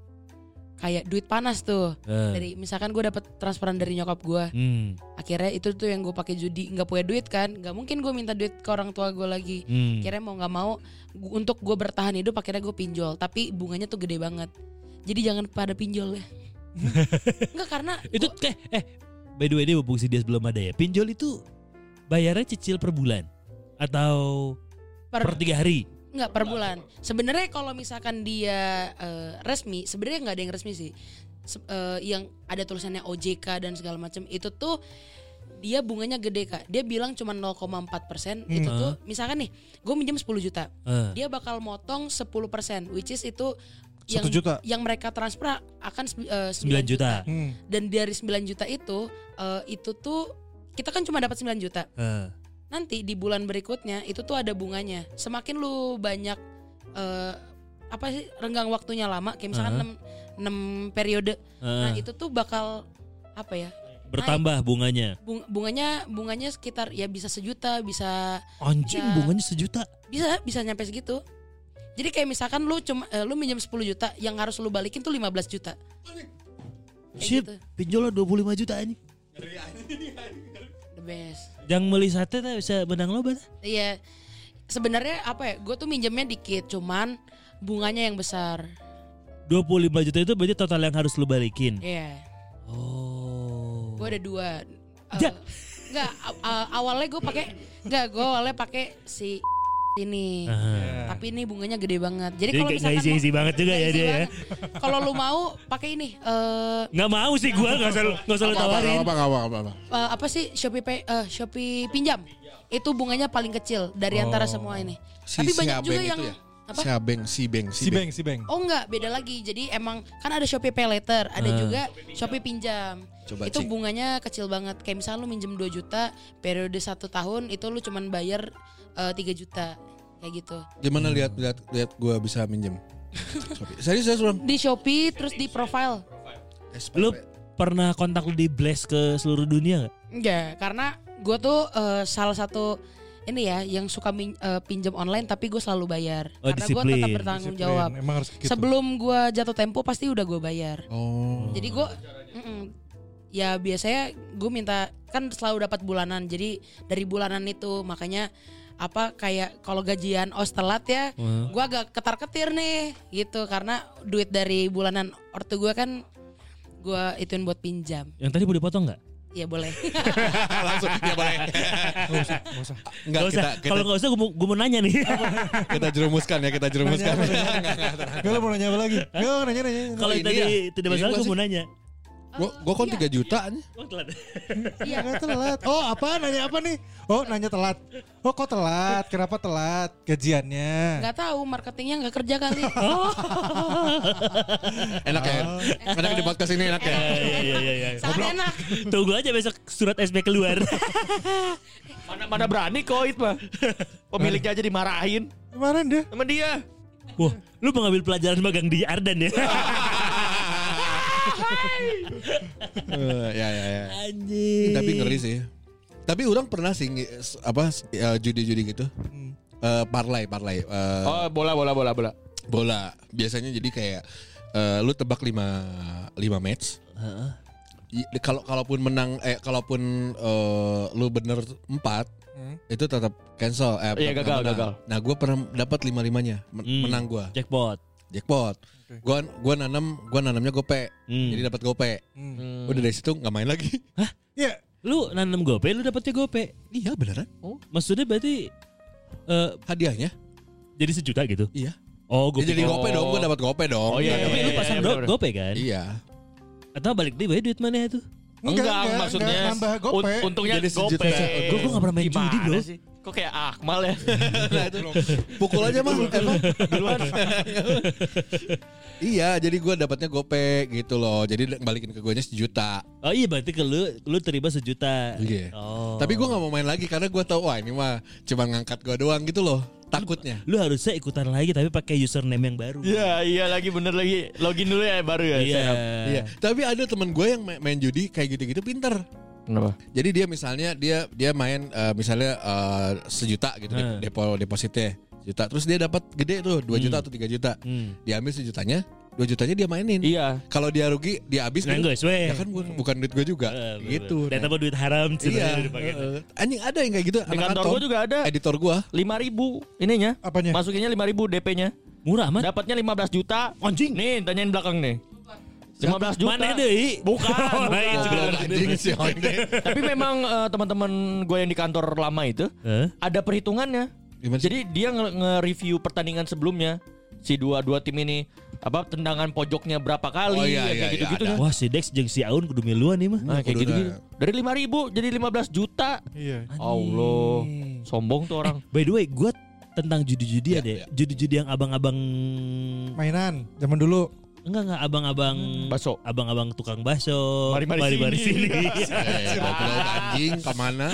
kayak duit panas tuh Eh. dari misalkan gue dapat transferan dari nyokap gue Hmm. akhirnya itu tuh yang gue pakai judi nggak punya duit kan nggak mungkin gue minta duit ke orang tua gue lagi Hmm. akhirnya mau nggak mau untuk gue bertahan hidup akhirnya gue pinjol tapi bunganya tuh gede banget jadi jangan pada pinjol ya Enggak karena Itu gua- eh eh by the way deh mumpung si Dias belum ada ya. Pinjol itu bayarnya cicil per bulan atau per, per tiga hari? Enggak per bulan sebenarnya kalau misalkan dia eh, resmi sebenarnya nggak ada yang resmi sih Se- eh, yang ada tulisannya OJK dan segala macam itu tuh dia bunganya gede kak dia bilang cuma 0,4 persen itu tuh misalkan nih gue minjem 10 juta Eh. dia bakal motong 10 persen which is itu yang juta. yang mereka transfer akan sembi- eh, 9 juta. Hmm. dan dari 9 juta itu eh, itu tuh kita kan cuma dapat 9 juta Eh. Nanti di bulan berikutnya itu tuh ada bunganya semakin lu banyak eh, apa sih renggang waktunya lama kayak misalkan 6, periode nah Eh. itu tuh bakal apa ya Bertambah bunganya. bung- bunganya bunganya sekitar ya bisa sejuta bisa Anjing Ya. bunganya sejuta. bisa bisa nyampe segitu jadi kayak misalkan lu cuma eh, lu minjem 10 juta yang harus lu balikin tuh 15 juta Kayak Shit, gitu. pinjol 25 juta anjing. the best Yang beli sate teh bisa benang loba tah? Iya, sebenarnya apa ya? Gue tuh minjemnya dikit, cuman bunganya yang besar. 25 juta itu berarti total yang harus lu balikin. Iya, Oh. gue ada dua. Eh, Ya. Enggak, awalnya gue pakai, enggak gue awalnya pakai si ini. Ah. Tapi ini bunganya gede banget. Jadi Jadi kalau misalkan isi-isi mau- banget juga ya dia ya. Kalau lu mau pakai ini eh Nggak mau sih gua nggak usah nggak usah lu tawarin. Apa apa apa apa. eh, apa sih Shopee Pay, eh, Shopee pinjam. Itu bunganya paling kecil dari antara semua ini. Si Tapi banyak Siabeng juga itu yang ya? apa? Siabeng, si Beng, Si Beng, si Beng. Oh enggak, beda lagi. Jadi emang kan ada Shopee Pay Later, ada juga Shopee pinjam. Coba, itu Ci. bunganya kecil banget. Kayak misalnya lu minjem 2 juta, periode satu tahun itu lu cuman bayar eh, 3 juta. Kayak gitu. Gimana lihat lihat lihat gua bisa minjem? Shopee. Serius saya belum. Di Shopee terus di profile. Lu pernah kontak lu di blast ke seluruh dunia nggak? Enggak, karena gue tuh eh, salah satu ini ya yang suka min- eh, pinjam online tapi gue selalu bayar. Oh, karena gue tetap bertanggung Disiplin, jawab. Emang harus gitu. Sebelum gue jatuh tempo pasti udah gue bayar. Oh. Jadi gue ya biasanya gue minta kan selalu dapat bulanan. Jadi dari bulanan itu makanya apa kayak kalau gajian os telat ya, gue agak ketar ketir nih gitu karena duit dari bulanan ortu gue kan gue ituin buat pinjam. Yang tadi boleh potong nggak? Ya boleh. Langsung ya boleh. Gak usah, gak usah. Enggak Gak usah. kita kita, Kalau nggak usah gue mau, gue mau nanya nih. kita jerumuskan ya, kita jerumuskan. Gak lo mau nanya apa lagi? Gak nanya nanya. Kalau ini tadi ya? tidak masalah gua gue mau nanya. Gua gua kon 3 juta nih. Oh, telat. Iya. Nggak telat. Oh apa nanya apa nih? Oh nanya telat. Oh kok telat? Kenapa telat? Gajiannya. Nggak tahu marketingnya nggak kerja kali. Enak ya. Enak di podcast ini enak ya. Iya iya iya. iya. Sangat enak. Tunggu aja besok surat SB keluar. Mana mana berani koit mah. Pemiliknya aja dimarahin Kemarin deh. sama dia. Wah, lu mengambil pelajaran magang di Ardan ya? Eh, ya ya ya. Anjing. Tapi ngeri sih. Tapi orang pernah sih apa ya, judi-judi gitu. Eh, parlay, parlay. Eh, Oh, bola bola bola bola. bola. Biasanya jadi kayak eh, lu tebak 5 5 match. I- Kalau kalaupun menang eh kalaupun eh, lu bener 4 itu tetap cancel eh Iya, gagal, menang. gagal. Nah, gue pernah dapat lima limanya Hmm. menang gue Jackpot. jackpot. Gua gua nanam gua nanamnya gope. Hmm. Jadi dapat gope. Udah dari situ nggak main lagi. Iya. Lu nanam gope, lu dapetnya gope. Iya beneran. Maksudnya berarti eh Hadiahnya? jadi sejuta gitu? Iya. Oh, gue Ya, jadi pikir- gope dong, gua dapat gope dong. Oh, iya, Tapi iya, lu iya, pasang iya, bener-bener. gope kan? Iya. Atau balik deh, bae duit mana itu? Enggak, maksudnya nambah un- gope. untungnya Jadi sejuta. gope. Gua- gua nggak pernah main judi, bro. sih? Kok kayak Akmal ya? Nah, itu pukul aja mah. Emang. Duluan. Iya, jadi gua dapatnya gope gitu loh. Jadi balikin ke gue sejuta. Oh iya berarti ke lu lu terima sejuta. Iya. Oh. Tapi gua nggak mau main lagi karena gua tahu wah ini mah cuma ngangkat gua doang gitu loh. Takutnya. lu harusnya ikutan lagi tapi pakai username yang baru. Iya, iya lagi bener lagi. Login dulu ya baru ya. Iya. setup. Iya. Tapi ada teman gue yang main, main judi kayak gitu-gitu pinter. Kenapa? Jadi dia misalnya dia dia main eh, misalnya eh, sejuta gitu Hmm. depo depositnya juta terus dia dapat gede tuh 2 juta atau 3 juta. Hmm. Diambil sejutanya, 2 jutanya dia mainin. Iya. Kalau dia rugi dia habis Nah, kan. enggak, we. Ya kan gua- bukan duit gue juga. Bener. gitu. Dan Nah, apa duit haram Iya. sebenarnya dipakai. eh, anjing ada yang kayak gitu Di kantor gua juga ada. Editor gua. 5000 ribu ininya. Apanya? Masukinnya 5000 ribu DP-nya. Murah amat. Dapatnya 15 juta. Anjing. Nih, tanyain belakang nih. 15 juta. Mana deh? Bukan, Oh, bukan. itu Goblok anjing si Onde. Tapi memang eh, teman-teman gue yang di kantor lama itu Hah? ada perhitungannya. Gimana? Jadi dia nge- nge-review pertandingan sebelumnya si dua dua tim ini apa tendangan pojoknya berapa kali Oh, iya, ya, iya, kayak iya, gitu-gitu dah. Wah si Dex jeung si Aun kudu miluan nih mah. Nah, kayak Kudu gitu-gitu. dah. Dari 5 ribu jadi 15 juta. Iya. Allah. Sombong tuh orang. By the way, gue tentang judi-judi Iya, ada. iya. Judi-judi yang abang-abang Mainan zaman dulu. Enggak enggak abang-abang Bakso. abang-abang tukang bakso. Mari-mari sini. sini. Eh, goblok anjing ke mana?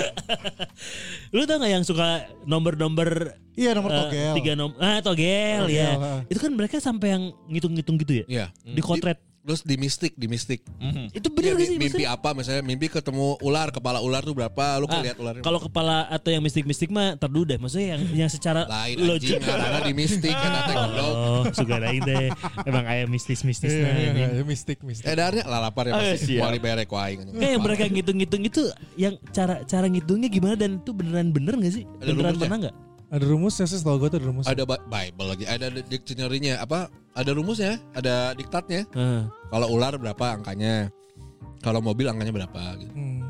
Lu tau gak yang suka nomor-nomor Iya nomor eh, togel. tiga nomor ah togel Togel, ya. ah. Itu kan mereka sampai yang ngitung-ngitung gitu ya. Iya. Di kotret. Terus di mistik, di mistik. Itu Dia bener gak sih? mi- mimpi maksudnya? apa misalnya mimpi ketemu ular, kepala ular tuh berapa? Lu Ah, lihat ularnya. Kalau kepala atau yang mistik-mistik mah terdu deh. Maksudnya yang yang secara lain logik. anjing karena di mistik kan. Oh, suka lain deh. Emang ayam mistis-mistis Iya, nah. iya, anjing. iya, mistik mistik. Edarnya lalapar ya Ah, pasti. siap. Wali bayar ku aing. Kayak yang mereka ngitung-ngitung itu yang cara cara ngitungnya gimana dan itu beneran bener gak sih? Beneran pernah gak? Ada rumusnya sih setahu gue tuh ada rumusnya. Ada Ba- Bible lagi, ada dictionary-nya apa? Ada rumusnya, ada diktatnya. Heeh. Kalau ular berapa angkanya? Kalau mobil angkanya berapa gitu. Hmm.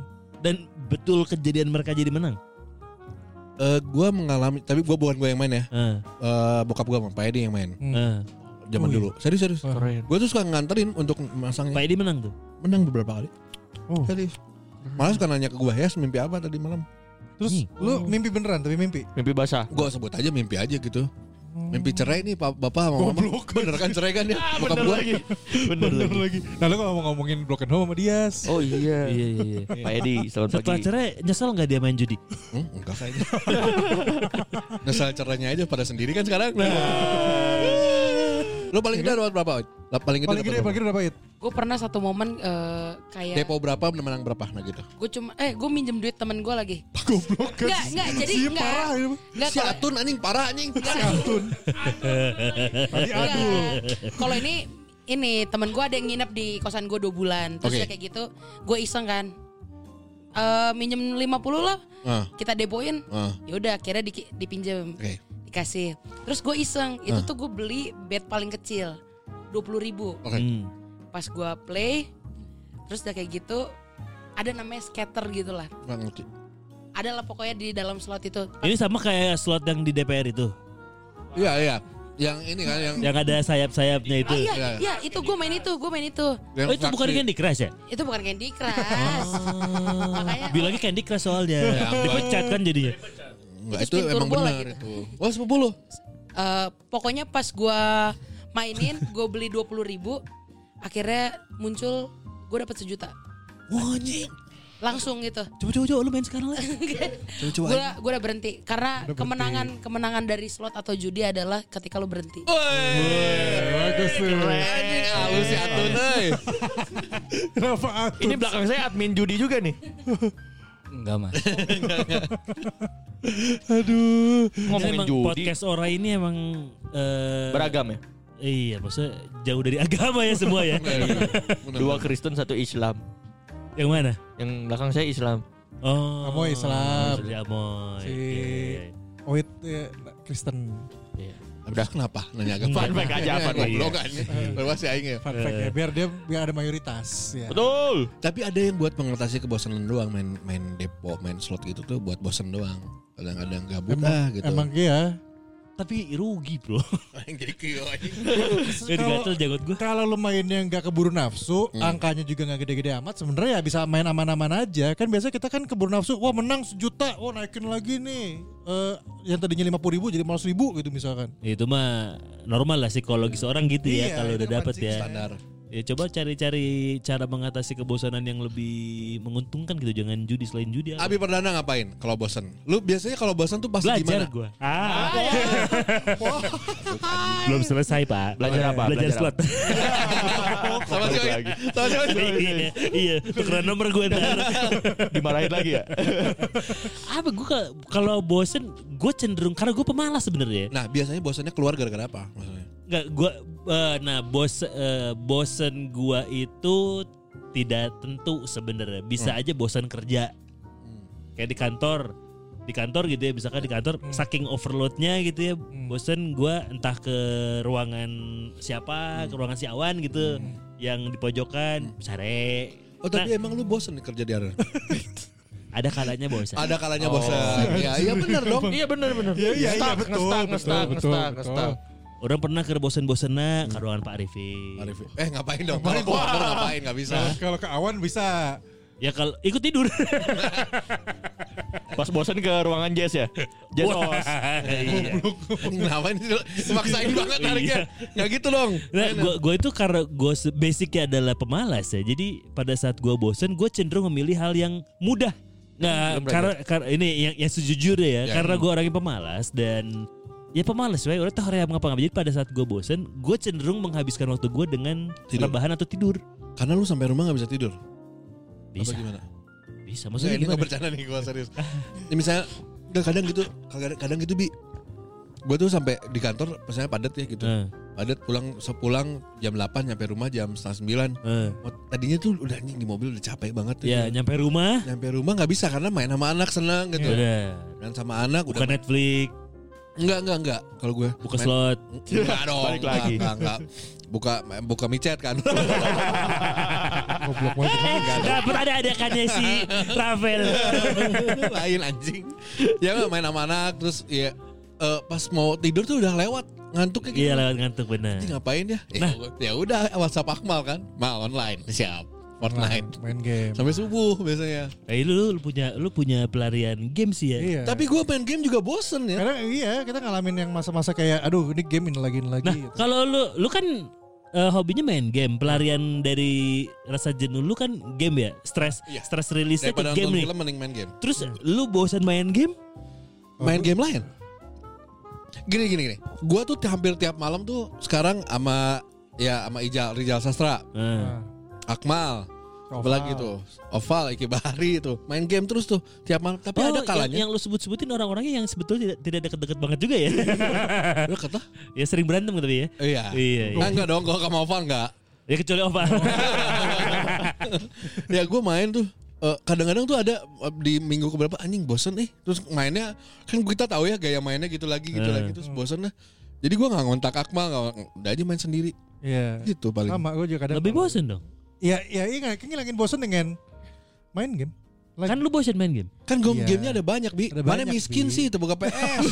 Dan betul kejadian mereka jadi menang. Eh gua mengalami tapi gua bukan gua yang main ya. Heeh. Eh bokap gua sama Pak Edi yang main Heeh. zaman Oh, iya. dulu. Serius serius. Keren. Gue tuh suka nganterin untuk masangnya. Pak Edi menang tuh. Menang beberapa kali. Oh. Serius. Malah suka nanya ke gua, "Ya, mimpi apa tadi malam?" Terus Nih. lu mimpi beneran tapi mimpi. Mimpi basah. Gua sebut aja mimpi aja gitu. Mimpi cerai nih pa- bapak sama mama. Bener kan cerai kan ya? Bokap gua. Bener lagi. lagi. Nah lu kalau mau ngomongin broken home sama Dias. Oh iya. Iya iya iya. Pak Edi, selamat Setelah pagi. cerai nyesel nggak dia main judi? Hmm, enggak kayaknya. Nyesal cerainya aja pada sendiri kan sekarang. Lo paling gede dapat berapa? Paling gede Paling gede berapa? paling gede berapa it? Gue pernah satu momen eh, kayak Depo berapa menang berapa nah gitu. gue cuma eh gue minjem duit temen gue lagi. Goblok kan. Enggak, enggak, jadi Si enggak. parah ya. Enggak Si Atun anjing parah anjing. Antun. Tadi aduh. Enggak. Kalau ini ini temen gue ada yang nginep di kosan gue dua bulan. Terus udah kayak gitu, gue iseng kan. Eh minjem 50 lah, Ah, kita depoin. ah, Ya udah, akhirnya di, dipinjem, Oke. Dikasih. Terus gue iseng, itu tuh gue beli bed paling kecil, 20 ribu. Oke. Hmm. Pas gue play, terus udah kayak gitu, ada namanya scatter gitu lah. Ada lah pokoknya di dalam slot itu. Ini sama kayak slot yang di DPR itu. Iya iya. Yang ini kan yang Yang ada sayap-sayapnya itu. Oh iya, Iya. iya itu gue main itu, gue main itu. yang Oh itu bukan. Candy Crush ya? Itu bukan Candy Crush. Makanya Bilangnya Candy Crush soalnya. Ya, Dipecat kan jadinya. Enggak itu Spin emang turbo benar lagi. itu. Wah, 10. eh, pokoknya pas gua mainin, gue beli 20 ribu, akhirnya muncul gue dapat sejuta. Wah anjing. Langsung gitu. Coba coba coba lu main sekarang lah. Coba coba. Gue gue udah berhenti karena kemenangan kemenangan dari slot atau judi adalah ketika lu berhenti. Bagus tuh. Ya Atun euy. Kenapa Atun? Ini belakang saya admin judi juga nih. Enggak mas. Aduh. Ngomongin emang judi. podcast Ora ini emang eh, Beragam ya. Iya, maksudnya jauh dari agama ya semua ya. Dua Kristen satu Islam. Yang mana? Yang belakang saya Islam. Oh, Amoy Islam. Si Amoy. Si- Iya, iya, iya. Udah kenapa nanya agak Fun fact aja, fun fact. Goblok kan. Bawa si aing ya. Fun fact ya, biar dia biar ada mayoritas ya. Betul. Tapi ada yang buat mengatasi kebosanan doang main main depo, main slot gitu tuh buat bosen doang. Kadang-kadang gabut Emang, ah gitu. emang iya. Tapi rugi, Bro. Aing jadi gatel jagot gua. Kalau lu mainnya nggak keburu nafsu, angkanya juga nggak gede-gede amat, sebenarnya ya bisa main aman-aman aja. Kan biasa kita kan keburu nafsu, wah menang sejuta, wah naikin lagi nih. Eh yang tadinya lima ribu jadi malah ribu gitu misalkan. Itu mah normal lah psikologis orang gitu ya Iya, kalau itu udah dapet ya. Standar. Ya coba cari-cari cara mengatasi kebosanan yang lebih menguntungkan gitu jangan judi selain judi. apa? Abi Perdana ngapain kalau bosen? Lu biasanya kalau bosen tuh pas belajar gimana? gua. Ah. Belum selesai, Pak. Belajar apa? Belajar Belajar slot. Sama siapa? Lagi. Sama siapa? iya, iya, tukeran nomor gue ntar. Dimarahin lagi ya. Apa gue kalau bosen, gue cenderung karena gue pemalas sebenarnya. Nah, biasanya bosannya keluar gara-gara apa? Maksudnya? Nggak, gue, nah bos, eh, bosen gue itu tidak tentu sebenarnya. Bisa aja bosan kerja. Kayak di kantor, di kantor gitu ya, misalkan di kantor saking overloadnya gitu ya, bosen gue entah ke ruangan siapa, ke ruangan si Awan gitu, yang di pojokan, sare. Oh, tapi emang lu bosen nih kerja di Arena? Ada kalanya bosan. Ada kalanya bosan. Ya, iya benar dong. Iya benar benar. Iya, iya, Ngestak, betul, betul, betul, ngestak, betul. Orang pernah ke bosen-bosennya ke ruangan Pak Arifin. Arif. Eh ngapain dong? Kalau keluar ngapain? Gak bisa. Nah, kalau ke awan bisa. Ya kalau ikut tidur. Pas bosan ke ruangan jazz ya. Jazz os. Iya. Ngapain sih? Maksain banget nariknya. Gak gitu dong. Nah, gua, gua itu karena gua se- basicnya adalah pemalas ya. Jadi pada saat gua bosen, gua cenderung memilih hal yang mudah. Nah, Belum karena, karena ini yang yang sejujurnya ya, Ya. karena gua orangnya pemalas dan ya pemalas, we. Orang tahu yang ngapa Jadi pada saat gua bosen, gua cenderung menghabiskan waktu gua dengan Tidur. rebahan atau tidur. Karena lu sampai rumah gak bisa tidur. Bisa, Apa gimana? bisa. Maksudnya Maksudnya ini gimana? gak bercanda nih gue serius. Ini misalnya udah kadang gitu, kadang, kadang gitu bi. Gue tuh sampai di kantor, misalnya padat ya gitu. Eh, Padat pulang sepulang jam 8 nyampe rumah jam setengah 9 eh. Oh, Tadinya tuh udah anjing di mobil udah capek banget tuh. Ya, nyampe rumah. Nyampe rumah nggak bisa karena main sama anak senang gitu. Udah. Dan sama anak udah Buka Netflix, enggak enggak enggak kalau gue buka main- slot. Enggak dong. Balik enggak, lagi. Enggak, enggak. Buka buka micet kan. Goblok banget. Dapat ada adakannya si Rafael. Lain anjing. Ya enggak main sama anak terus ya eh, pas mau tidur tuh udah lewat ngantuknya gitu. Iya lewat ngantuk benar. Anjing ngapain ya? Ya, ya udah WhatsApp Akmal kan. Mal online. Siap. Fortnite. Main game. Sampai subuh biasanya. Eh lu, lu punya lu punya pelarian game sih ya. Iya. Tapi gue main game juga bosen ya. Kadang iya kita ngalamin yang masa-masa kayak aduh ini game ini lagi ini lagi. Nah, gitu. kalau lu lu kan eh, hobinya main game, pelarian dari rasa jenuh lu kan game ya, stres Iya. stres rilisnya ke game nih. film mending main game. Terus lu bosan main game? Main game lain. Gini gini gini. Gua tuh hampir tiap malam tuh sekarang sama ya sama Ijal Rijal Sastra, Nah, Akmal, Oval. apalagi tuh Oval, Iki Bahari itu main game terus tuh tiap malam. Tapi Oh, ada yang, kalanya. yang lu sebut-sebutin orang-orangnya yang sebetulnya tidak tidak deket-deket banget juga ya. Udah kata? ya sering berantem tapi ya. Iya. Iya, iya. Nah, enggak dong, kalau sama Oval enggak. Ya kecuali Opa. ya gue main tuh eh, kadang-kadang tuh ada eh, di minggu keberapa anjing bosen nih terus mainnya kan kita tahu ya gaya mainnya gitu lagi gitu Eh. lagi terus bosen lah jadi gue nggak ngontak Akmal nggak udah aja main sendiri Iya. gitu paling Sama gue juga kadang. Lebih bosan dong. Iya, iya, iya, kan ngilangin bosen dengan Main game. Lagi. Kan lu bosan main game. Kan game Iya. gamenya ada banyak bi. Ada Mana banyak, miskin Bi. sih terbuka PS.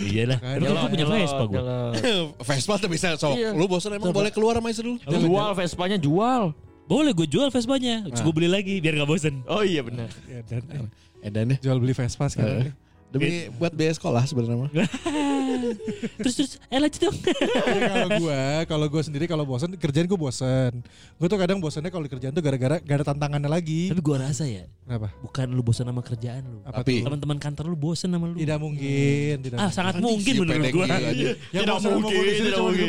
Iyalah. Makanya. Kan gua punya Vespa gua. Vespa tuh bisa sok. Iya. Lu bosan emang boleh keluar sama istri lu. Jual Vespanya jual. Boleh gue jual Vespanya. Terus gue beli lagi biar gak bosen. Oh iya benar. Ya, dan, Edan deh. jual beli Vespa sekarang. Demi buat biaya sekolah sebenarnya mah. terus terus eh lanjut dong. Kalau gue, kalau gue sendiri kalau bosan kerjaan gue bosan. Gue tuh kadang bosannya kalau di kerjaan tuh gara-gara gak ada tantangannya lagi. Tapi gue rasa ya, Kenapa? bukan lu bosan sama kerjaan lu. Apa Tapi-? Teman-teman kantor lu bosan sama lu. Tidak mungkin, tidak Ah mungkin. sangat mungkin si menurut gue. Yang Tidak mungkin, tidak cuma mungkin.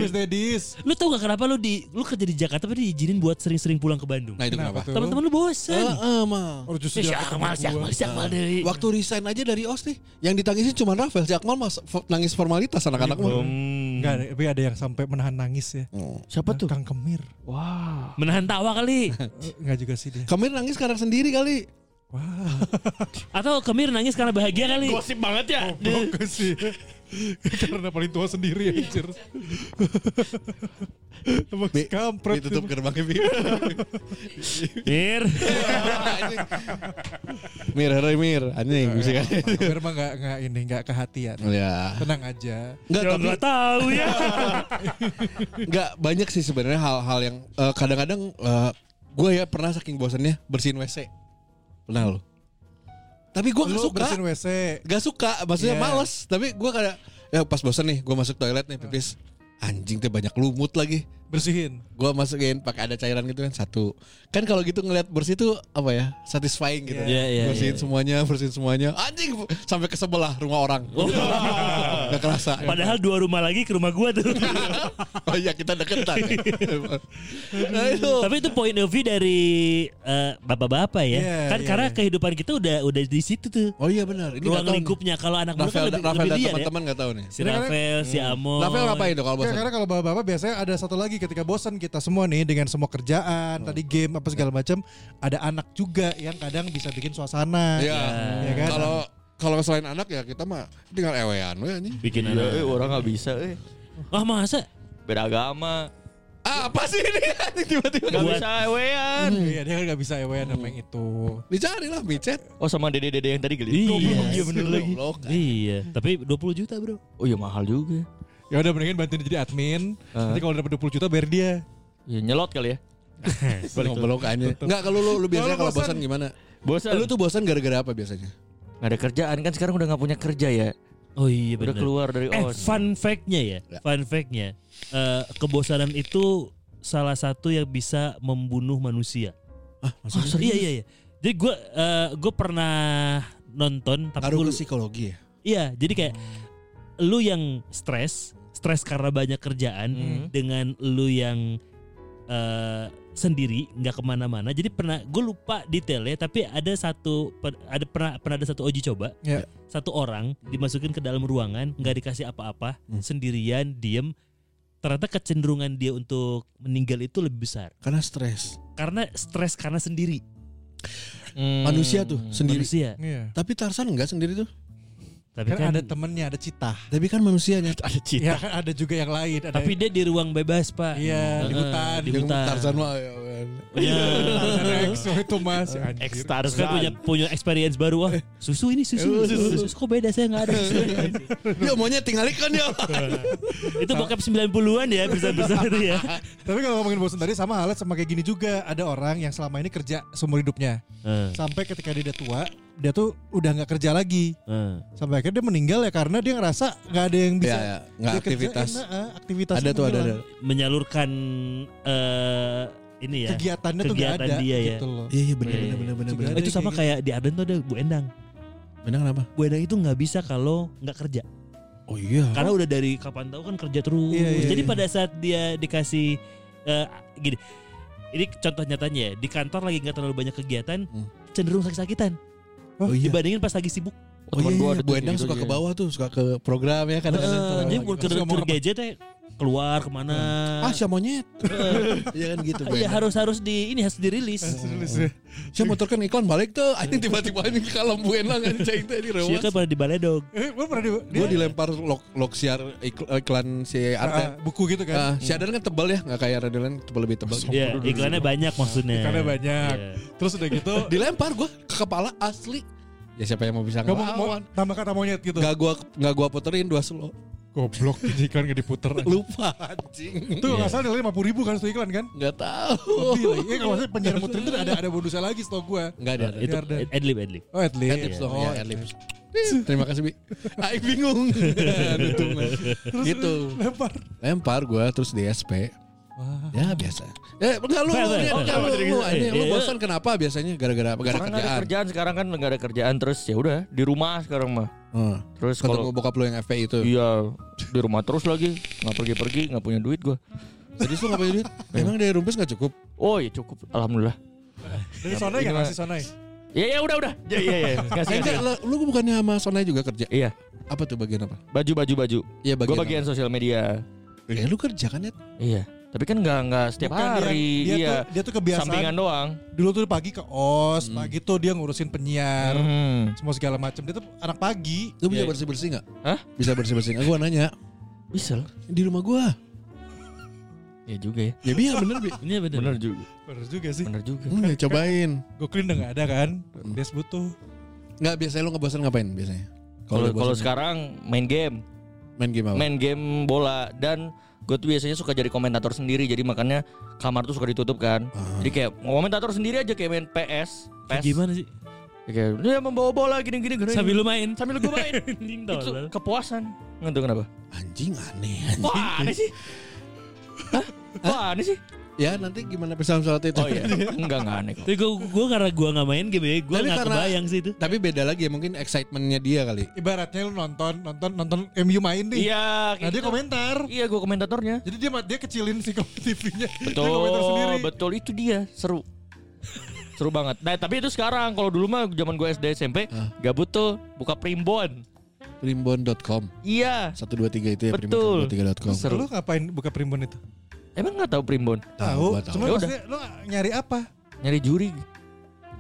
Lu tau gak kenapa lu di lu kerja di Jakarta tapi diizinin buat sering-sering pulang ke Bandung? Nah itu Kenapa? Teman-teman lu bosan. Heeh, mah. Waktu resign aja dari OS nih, yang ditangisin cuma Rafael. Si Akmal mas, nangis formalitas anak-anak mah. Hmm. Enggak, ada- tapi ada yang sampai menahan nangis ya. Oh. Siapa tuh? Kang Kemir. Wah. Menahan tawa kali. Eh, Enggak juga sih dia. Kamir nangis karena sendiri kali. Wah, Atau Kemir nangis karena bahagia kali. Gosip banget ya. bagus sih. Karena paling tua sendiri anjir. Emang Bi, kampret. Ditutup gerbangnya Bi. Mir. Mir, hari Mir. Anjing bisa kan. Kemir mah enggak enggak ini enggak kehatian. Ya. Tenang aja. Enggak, Ya tapi nggak tahu ya. enggak banyak sih sebenarnya hal-hal yang eh, kadang-kadang gue ya pernah saking bosannya bersihin WC. Pernah lo? Tapi gue gak suka. bersihin WC. Gak suka, maksudnya Iya. males. Tapi gue kayak ya pas bosan nih, gue masuk toilet nih pipis. Anjing teh banyak lumut lagi. Bersihin. Gue masukin pakai ada cairan gitu kan satu. Kan kalau gitu ngeliat bersih tuh apa ya? Satisfying gitu. Iya, iya, bersihin iya. semuanya, bersihin semuanya. Anjing sampai ke sebelah rumah orang. Gak kerasa. Padahal dua rumah lagi ke rumah gua tuh. oh iya kita deketan. nah, itu. Tapi itu point of view dari eh, bapak-bapak ya. Iya, kan iya, karena iya. kehidupan kita udah udah di situ tuh. Oh iya benar. Ini Ruang lingkupnya kalau anak muda kan lebih, Rafael lebih dan ya. teman-teman nggak tahu nih. Si Rafael, si Amo. Rafael ngapain tuh kalau karena kalau bapak-bapak biasanya ada satu lagi ketika bosan kita semua nih dengan semua kerjaan, tadi game apa segala macam, ada anak juga yang kadang bisa bikin suasana. Iya. Ya kan? Kalau kalau selain anak ya kita mah tinggal ewean we anjing. Bikin Iya, eh, orang nggak bisa eh. Ah masa? Beda agama. Ah, apa sih ini? Tiba-tiba Gak bisa ewean. Iya, dia kan gak bisa ewean sama yang itu. dicari lah micet. Oh sama dede-dede yang tadi geli. Iya. Iya bener lagi. Iya, tapi 20 juta, Bro. Oh iya mahal juga. Ya udah mendingan bantuin jadi admin. Ah. Nanti kalau dapat 20 juta bayar dia. Ya nyelot kali ya. Ngobrol aja. Enggak kalau lu, lu biasanya Kalau bosan. gimana? Bosan. Lu tuh bosan gara-gara apa biasanya? Gak ada kerjaan kan sekarang udah gak punya kerja ya. Oh iya Udah benar. keluar dari Eh, OS. fun fact-nya ya, Ya. fun fact-nya. eh, kebosanan itu salah satu yang bisa membunuh manusia. Ah, maksudnya iya iya iya. Jadi gue gue pernah nonton tapi ke psikologi ya? iya jadi kayak lu yang stres stres karena banyak kerjaan Hmm. dengan lu yang eh, sendiri nggak ke mana-mana jadi pernah gue lupa detailnya tapi ada satu per- ada pernah pernah ada satu uji coba Ya. satu orang dimasukin ke dalam ruangan nggak dikasih apa-apa Hmm. sendirian diem ternyata kecenderungan dia untuk meninggal itu lebih besar Karena stres. karena stres karena sendiri Hmm. Manusia tuh sendiri. manusia Iya. Tapi Tarsan enggak sendiri tuh. Tapi Kan, kan, ada temennya, ada cita. Tapi kan manusianya. Ada Iya kan ada juga yang lain. Ada tapi dia di ruang bebas pak Iya, di hutan. di Yang hutan Tarzan mah ya, kan. Punya ada EXO itu mas. Ya. Ex Terus kan punya punya experience baru wah susu ini susu, susu, susu. kok beda saya nggak ada susu. Dia maunya tinggal ikan ya. itu bokap 90-an ya besar-besar itu ya Tapi kalau ngomongin bosan tadi sama halnya sama kayak gini juga. Ada orang yang selama ini kerja seumur hidupnya. Sampai ketika dia udah tua, dia tuh udah nggak kerja lagi. Sampai akhirnya dia meninggal ya karena dia ngerasa nggak ada yang bisa Ya, ya. Aktivitas. nah, eh, aktivitas Ada tuh ada ada. menyalurkan eh ini ya kegiatannya tuh nggak Kegiatan ada dia ya. gitu loh. Iya iya benar Iya, benar benar benar benar. itu sama kayak di Arden tuh ada Bu Endang Benar kenapa? Bu Endang itu nggak bisa kalau nggak kerja Oh iya. karena udah dari kapan tahu kan kerja terus Iya, iya, jadi iya. pada saat dia dikasih eh, gini ini contoh nyatanya ya di kantor lagi nggak terlalu banyak kegiatan Hmm. cenderung sakit-sakitan Oh iya. dibandingin pas lagi sibuk Oh Temen iya, iya. Bu tuh Endang gitu suka aja. ke bawah tuh, suka ke program ya kadang-kadang. Eh, dia mau Terus ke ngomong ke apa? gadget ya keluar ke mana. Ah, si monyet. Iya kan gitu. Iya Ben. harus harus di ini harus dirilis. Si motor kan iklan balik tuh. Aing tiba-tiba ini kalau buena kan cai teh di Sia rewas. kan pada di baledog. Eh, gue pernah di, Gue dilempar lok lok siar ikl- iklan si Ah, Arte. buku gitu kan. Ah, si Adan kan tebal ya, nggak kayak Radelan tebal lebih tebal. Iya, iklannya banyak maksudnya. Ikannya banyak. Iya. Terus udah gitu, Dilempar gue ke kepala asli. Ya siapa yang mau bisa ngelawan? tambah kata monyet gitu. Gak gua nggak gua puterin dua slow. Goblok ini iklan gak diputer. Lupa anjing. Itu nggak salah nilai 50 ribu kan itu iklan kan? Nggak tahu. Lebih lagi. Eh kalau saya penyiar muterin itu ada ada bonusnya lagi setahu gue. Nggak ada. ada. Itu deh. adlib adlib. Oh least. Adlibs dong, Oh, ya adlibs. Terima kasih Bi. Aing bingung. gitu. Lempar. Lempar gua terus di SP. Ya biasa. Eh enggak lu, lu, lu, lu, ini, lu Iya, bosan kenapa biasanya gara-gara gara ada kerjaan. kerjaan sekarang kan nggak ada kerjaan terus ya udah di rumah sekarang mah. Hmm. Terus kalau bokap lu yang FPI itu. iya di rumah terus lagi nggak pergi-pergi nggak punya duit gua. Jadi lu ngapain duit? Emang dari rumpis nggak cukup? Oh ya cukup alhamdulillah. Dari Sonai nggak ngasih Sonai? Ya ya udah udah. Ya iya iya. Kasih Enggak, kasih. lu, lu bukannya sama Sonai juga kerja? Iya Apa tuh bagian apa? baju baju baju. Iya Gua bagian sosial media. apa? Ya lu kerja kan ya? Iya. Tapi kan nggak nggak setiap Bukan, dia- hari. Dia, iya. tuh, dia tuh kebiasaan. Sampingan doang. Dulu tuh pagi ke OS, Hmm. pagi tuh dia ngurusin penyiar, Hmm. semua segala macam. Dia tuh anak pagi. Lu bisa Iya. bersih-bersih nggak? Hah? Bisa bersih-bersih nggak? Gua nanya. Bisa lah. Di rumah gua. Ya juga ya. Ya iya bener Bi. Ini bener. Bener juga. Bener juga sih. Bener juga. Hmm, ya, cobain. Go clean udah gak ada kan? Hmm. Dia butuh. Nggak biasanya lu ngebosan ngapain biasanya? Kalau sekarang main game, main game apa? main game bola dan gue tuh biasanya suka jadi komentator sendiri jadi makanya kamar tuh suka ditutup kan. Ah. Jadi kayak komentator sendiri aja kayak main PS, PES. Gimana sih? Ya kayak dia membawa bola gini-gini gini. Sambil lu main. sambil gue main. Itu kepuasan. Tahu kenapa. Anjing aneh. anjing. Wah aneh sih. Hah? Wah aneh sih. Ya nanti gimana pesan soal itu? Oh iya. Enggak enggak aneh kok. Tapi gue gue karena gue nggak main game ya, gue nggak kebayang sih itu. Tapi beda lagi ya mungkin excitementnya dia kali. Ibaratnya lu nonton, nonton, nonton MU main nih. Iya. Nah dia gitu. komentar. Iya gue komentatornya. Jadi dia dia kecilin si TV-nya. Dia komentar sendiri. Betul, betul itu dia seru. seru banget. Nah tapi itu sekarang kalau dulu mah zaman gue SD SMP Ah. gabut tuh buka primbon. Primbon.com Iya. 123 itu ya Betul. primbon123.com. Seru. Lu ngapain buka primbon itu? Emang nggak tahu primbon? Tahu. Cuma Ya maksudnya lu nyari apa? Nyari juri.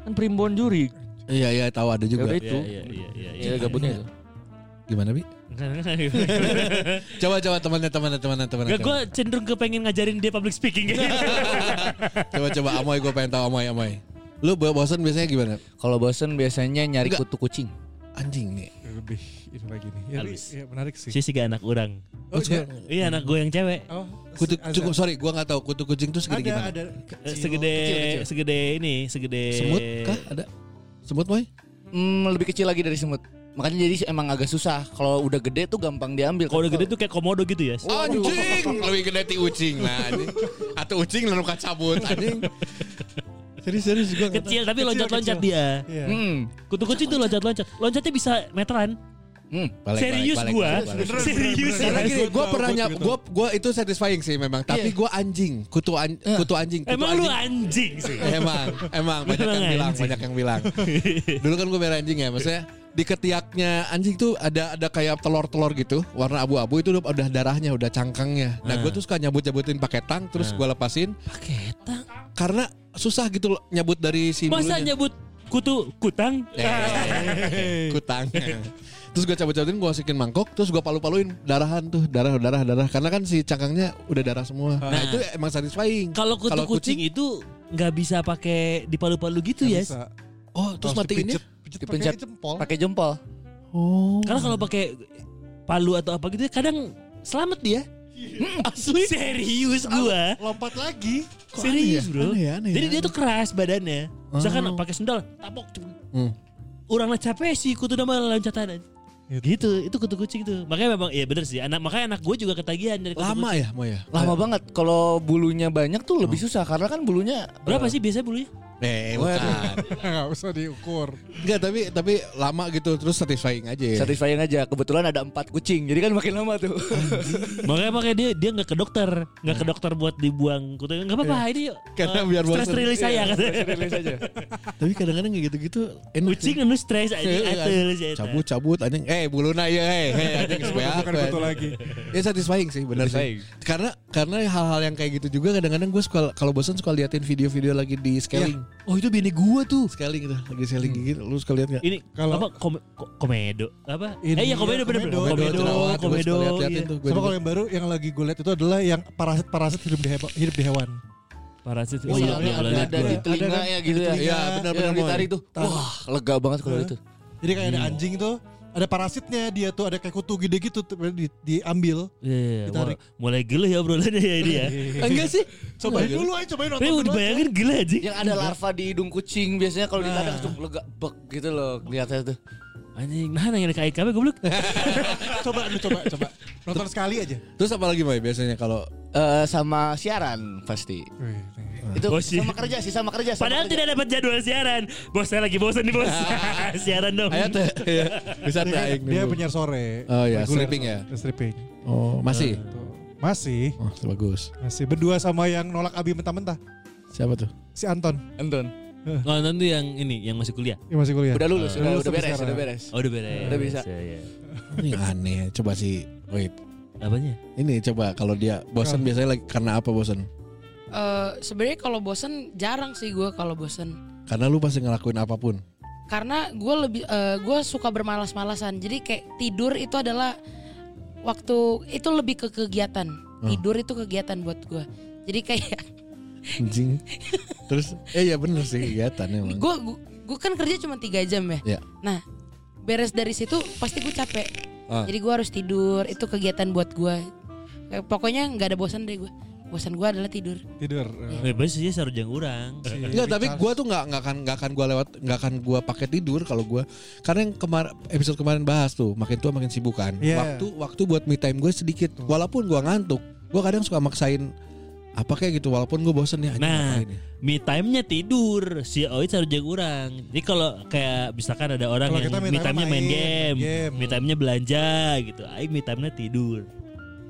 Kan primbon juri. Iya iya tahu ada Ya juga. udah itu. Iya iya iya. Iya gabutnya itu. Gimana Bi? Coba coba temannya temannya temannya temannya. Gak gue cenderung ke pengen ngajarin dia public speaking. Coba coba Amoy gue pengen tahu Amoy Amoy. Lu bo- bosan biasanya gimana? Kalau bosen biasanya nyari Enggak. kutu kucing. Anjing nih. Lebih ini lagi nih. Ya, ya menarik sih. Sih gak anak orang. Oh, iya. Iya anak gue yang cewek. Oh, Kutu cukup sorry gua nggak tahu kutu kucing tuh segede ada gimana? ada Eh, kecil, segede kecil, kecil. segede ini segede Semut kah ada? Semut Moy? Hmm, lebih kecil lagi dari semut. Makanya jadi emang agak susah. Kalau udah gede tuh gampang diambil. Kalau udah gede tuh kayak komodo gitu ya. Anjing, lebih gede ti ucing nah anjing. Atau ucing lalu kacabut anjing. Serius serius gua tahu. Kecil tapi loncat-loncat dia. Iya. Hmm. Kutu kucing tuh loncat-loncat. Loncatnya bisa meteran. Hmm. Balik, Serius balik, gua. balik, Serius. Karena beneran. gini, gue Gua pernah nyap, gua gue gua itu satisfying sih memang. Tapi Iya. gue anjing, kutu an, kutu anjing. Kutu Emang lu anjing. anjing sih. emang, emang banyak yang bilang, anjing. banyak yang bilang. Dulu kan gue merah anjing ya, maksudnya di ketiaknya anjing tuh ada ada kayak telur-telur gitu, warna abu-abu itu udah, udah darahnya, udah cangkangnya. Nah, gue tuh suka nyabut-nyabutin pakai tang, terus gue lepasin Pakai tang. karena susah gitu loh nyabut dari si Masa bulunya. nyebut kutu kutang? Eh, kutang. terus gue cabut-cabutin, gue masukin mangkok, terus gue palu-paluin darahan tuh, darah, darah, darah. Karena kan si cangkangnya udah darah semua. Nah, Nah. itu emang satisfying. Kalau kutu Kalau kucing, itu nggak bisa pakai dipalu-palu gitu ya. bisa. Oh, terus dipijet- pijet Dipencet. pakai jempol. Pakai jempol. Oh. Karena kalau pakai palu atau apa gitu ya kadang selamat dia. Asli serius gua. Lompat lagi. Serius aneh ya? bro. Aneh ya, aneh Jadi ya. dia tuh keras badannya. Misalkan Oh. pakai sendal, tapok. Hmm. Capek sih kutu nama loncatan. Gitu, itu kutu kucing tuh. Makanya memang iya bener sih. Anak makanya anak gue juga ketagihan dari kutu Lama kucing. ya, mau ya? Lama banget. Kalau bulunya banyak tuh lebih susah karena kan bulunya Berapa eh, sih biasanya bulunya? Eh, bukan. Enggak usah diukur. Enggak, tapi tapi lama gitu terus satisfying aja. ya. Satisfying aja. Kebetulan ada empat kucing, jadi kan makin lama tuh. Makanya makanya dia dia nggak ke dokter, nggak ke dokter buat dibuang kutu. Nggak apa-apa ini yuk. Karena eh, biar stress release saya kan. Rilis aja. Tapi kadang-kadang kayak gitu-gitu. Kucing anu stres aja Iya, iya. atul sih. cabut cabut anjing eh buluna ya eh eh, anjing supaya Bukan betul lagi. ya satisfying sih benar sih karena karena hal-hal yang kayak gitu juga kadang-kadang gue suka kalau bosan suka liatin video-video lagi di scaling oh itu bini gua tuh scaling itu lagi scaling gitu lu suka lihat nggak Ini Kalau- apa kom- ko- komedo apa? Ini eh iya komedo ya, bener bener. komedo. Komedo, komedo. liat-liatin iya. tuh, gua Sama kalau yang baru yang lagi gue lihat itu adalah yang parasit-parasit hidup di hewan, hidup di hewan. Parasit. Oh iya, belum ada, lihat ada gua. di telinga kan? ya gitu ya. Iya, benar-benar, Yang ditarik tuh. Wah, lega banget kalau itu. Jadi kayak ada anjing tuh, ada parasitnya dia tuh ada kayak kutu gede gitu di, diambil. Iya, iya, Ditarik. mulai- gila ya obrolannya ya ini ya. enggak sih Cobain dulu aja, cobain nonton dulu aja. dibayangin gila aja. Yang ada larva di hidung kucing biasanya kalau ditarik langsung lega bek gitu loh kelihatannya tuh. Anjing, nah nanya kayak kami goblok. Coba lu coba, coba. Nonton sekali aja. terus apa lagi Mai biasanya kalau Eh sama siaran pasti. Itu sih. sama kerja sih, sama kerja. Sama Padahal kerja. tidak dapat jadwal siaran. Bos saya lagi bosan nih bos. siaran dong. ayo teh ya. bisa teh Dia, aing dia penyiar sore. Oh iya, stripping ya? Stripping. oh masih Tuh. Masih, oh bagus masih berdua sama yang nolak Abi mentah-mentah. siapa tuh Si Anton. Anton. Oh nanti yang ini yang masih kuliah. Yang masih kuliah. Udah lulus, Udah udah, lulus udah beres, sekarang. udah beres. Oh udah beres. Udah bisa. Ya, ya. ini aneh coba sih wait Apanya? ini coba kalau dia bosan biasanya lagi karena apa bosan Eh, sebenarnya kalau bosen jarang sih gue kalau bosen. karena lu pasti ngelakuin apa pun Karena gue lebih gue suka bermalas-malasan. Jadi kayak tidur itu adalah waktu itu lebih ke kegiatan. Tidur itu kegiatan buat gue. Jadi kayak anjing terus eh ya bener sih kegiatan emang gue gue kan kerja cuma tiga jam ya. Ya. Nah beres dari situ pasti gue capek. Ah. Jadi gue harus tidur. Itu kegiatan buat gue. Pokoknya nggak ada bosan deh gue. Bosan gue adalah tidur. Tidur. Eh, bos sih sarujang orang. Enggak, tapi gua tuh nggak nggak akan nggak akan gua lewat nggak akan gua pakai tidur kalau gua karena yang kemarin episode kemarin bahas tuh makin tua makin sibuk kan. Iya. Waktu waktu buat me time gue sedikit. Walaupun gua ngantuk, gua kadang suka maksain apa kayak gitu walaupun gue bosen ya. anjing Nah, ya. me time-nya tidur. Si Oit sarujang orang. Jadi kalau kayak misalkan ada orang Kalau yang me me time time-nya main main game, game. me time-nya belanja gitu. Aing me time-nya tidur.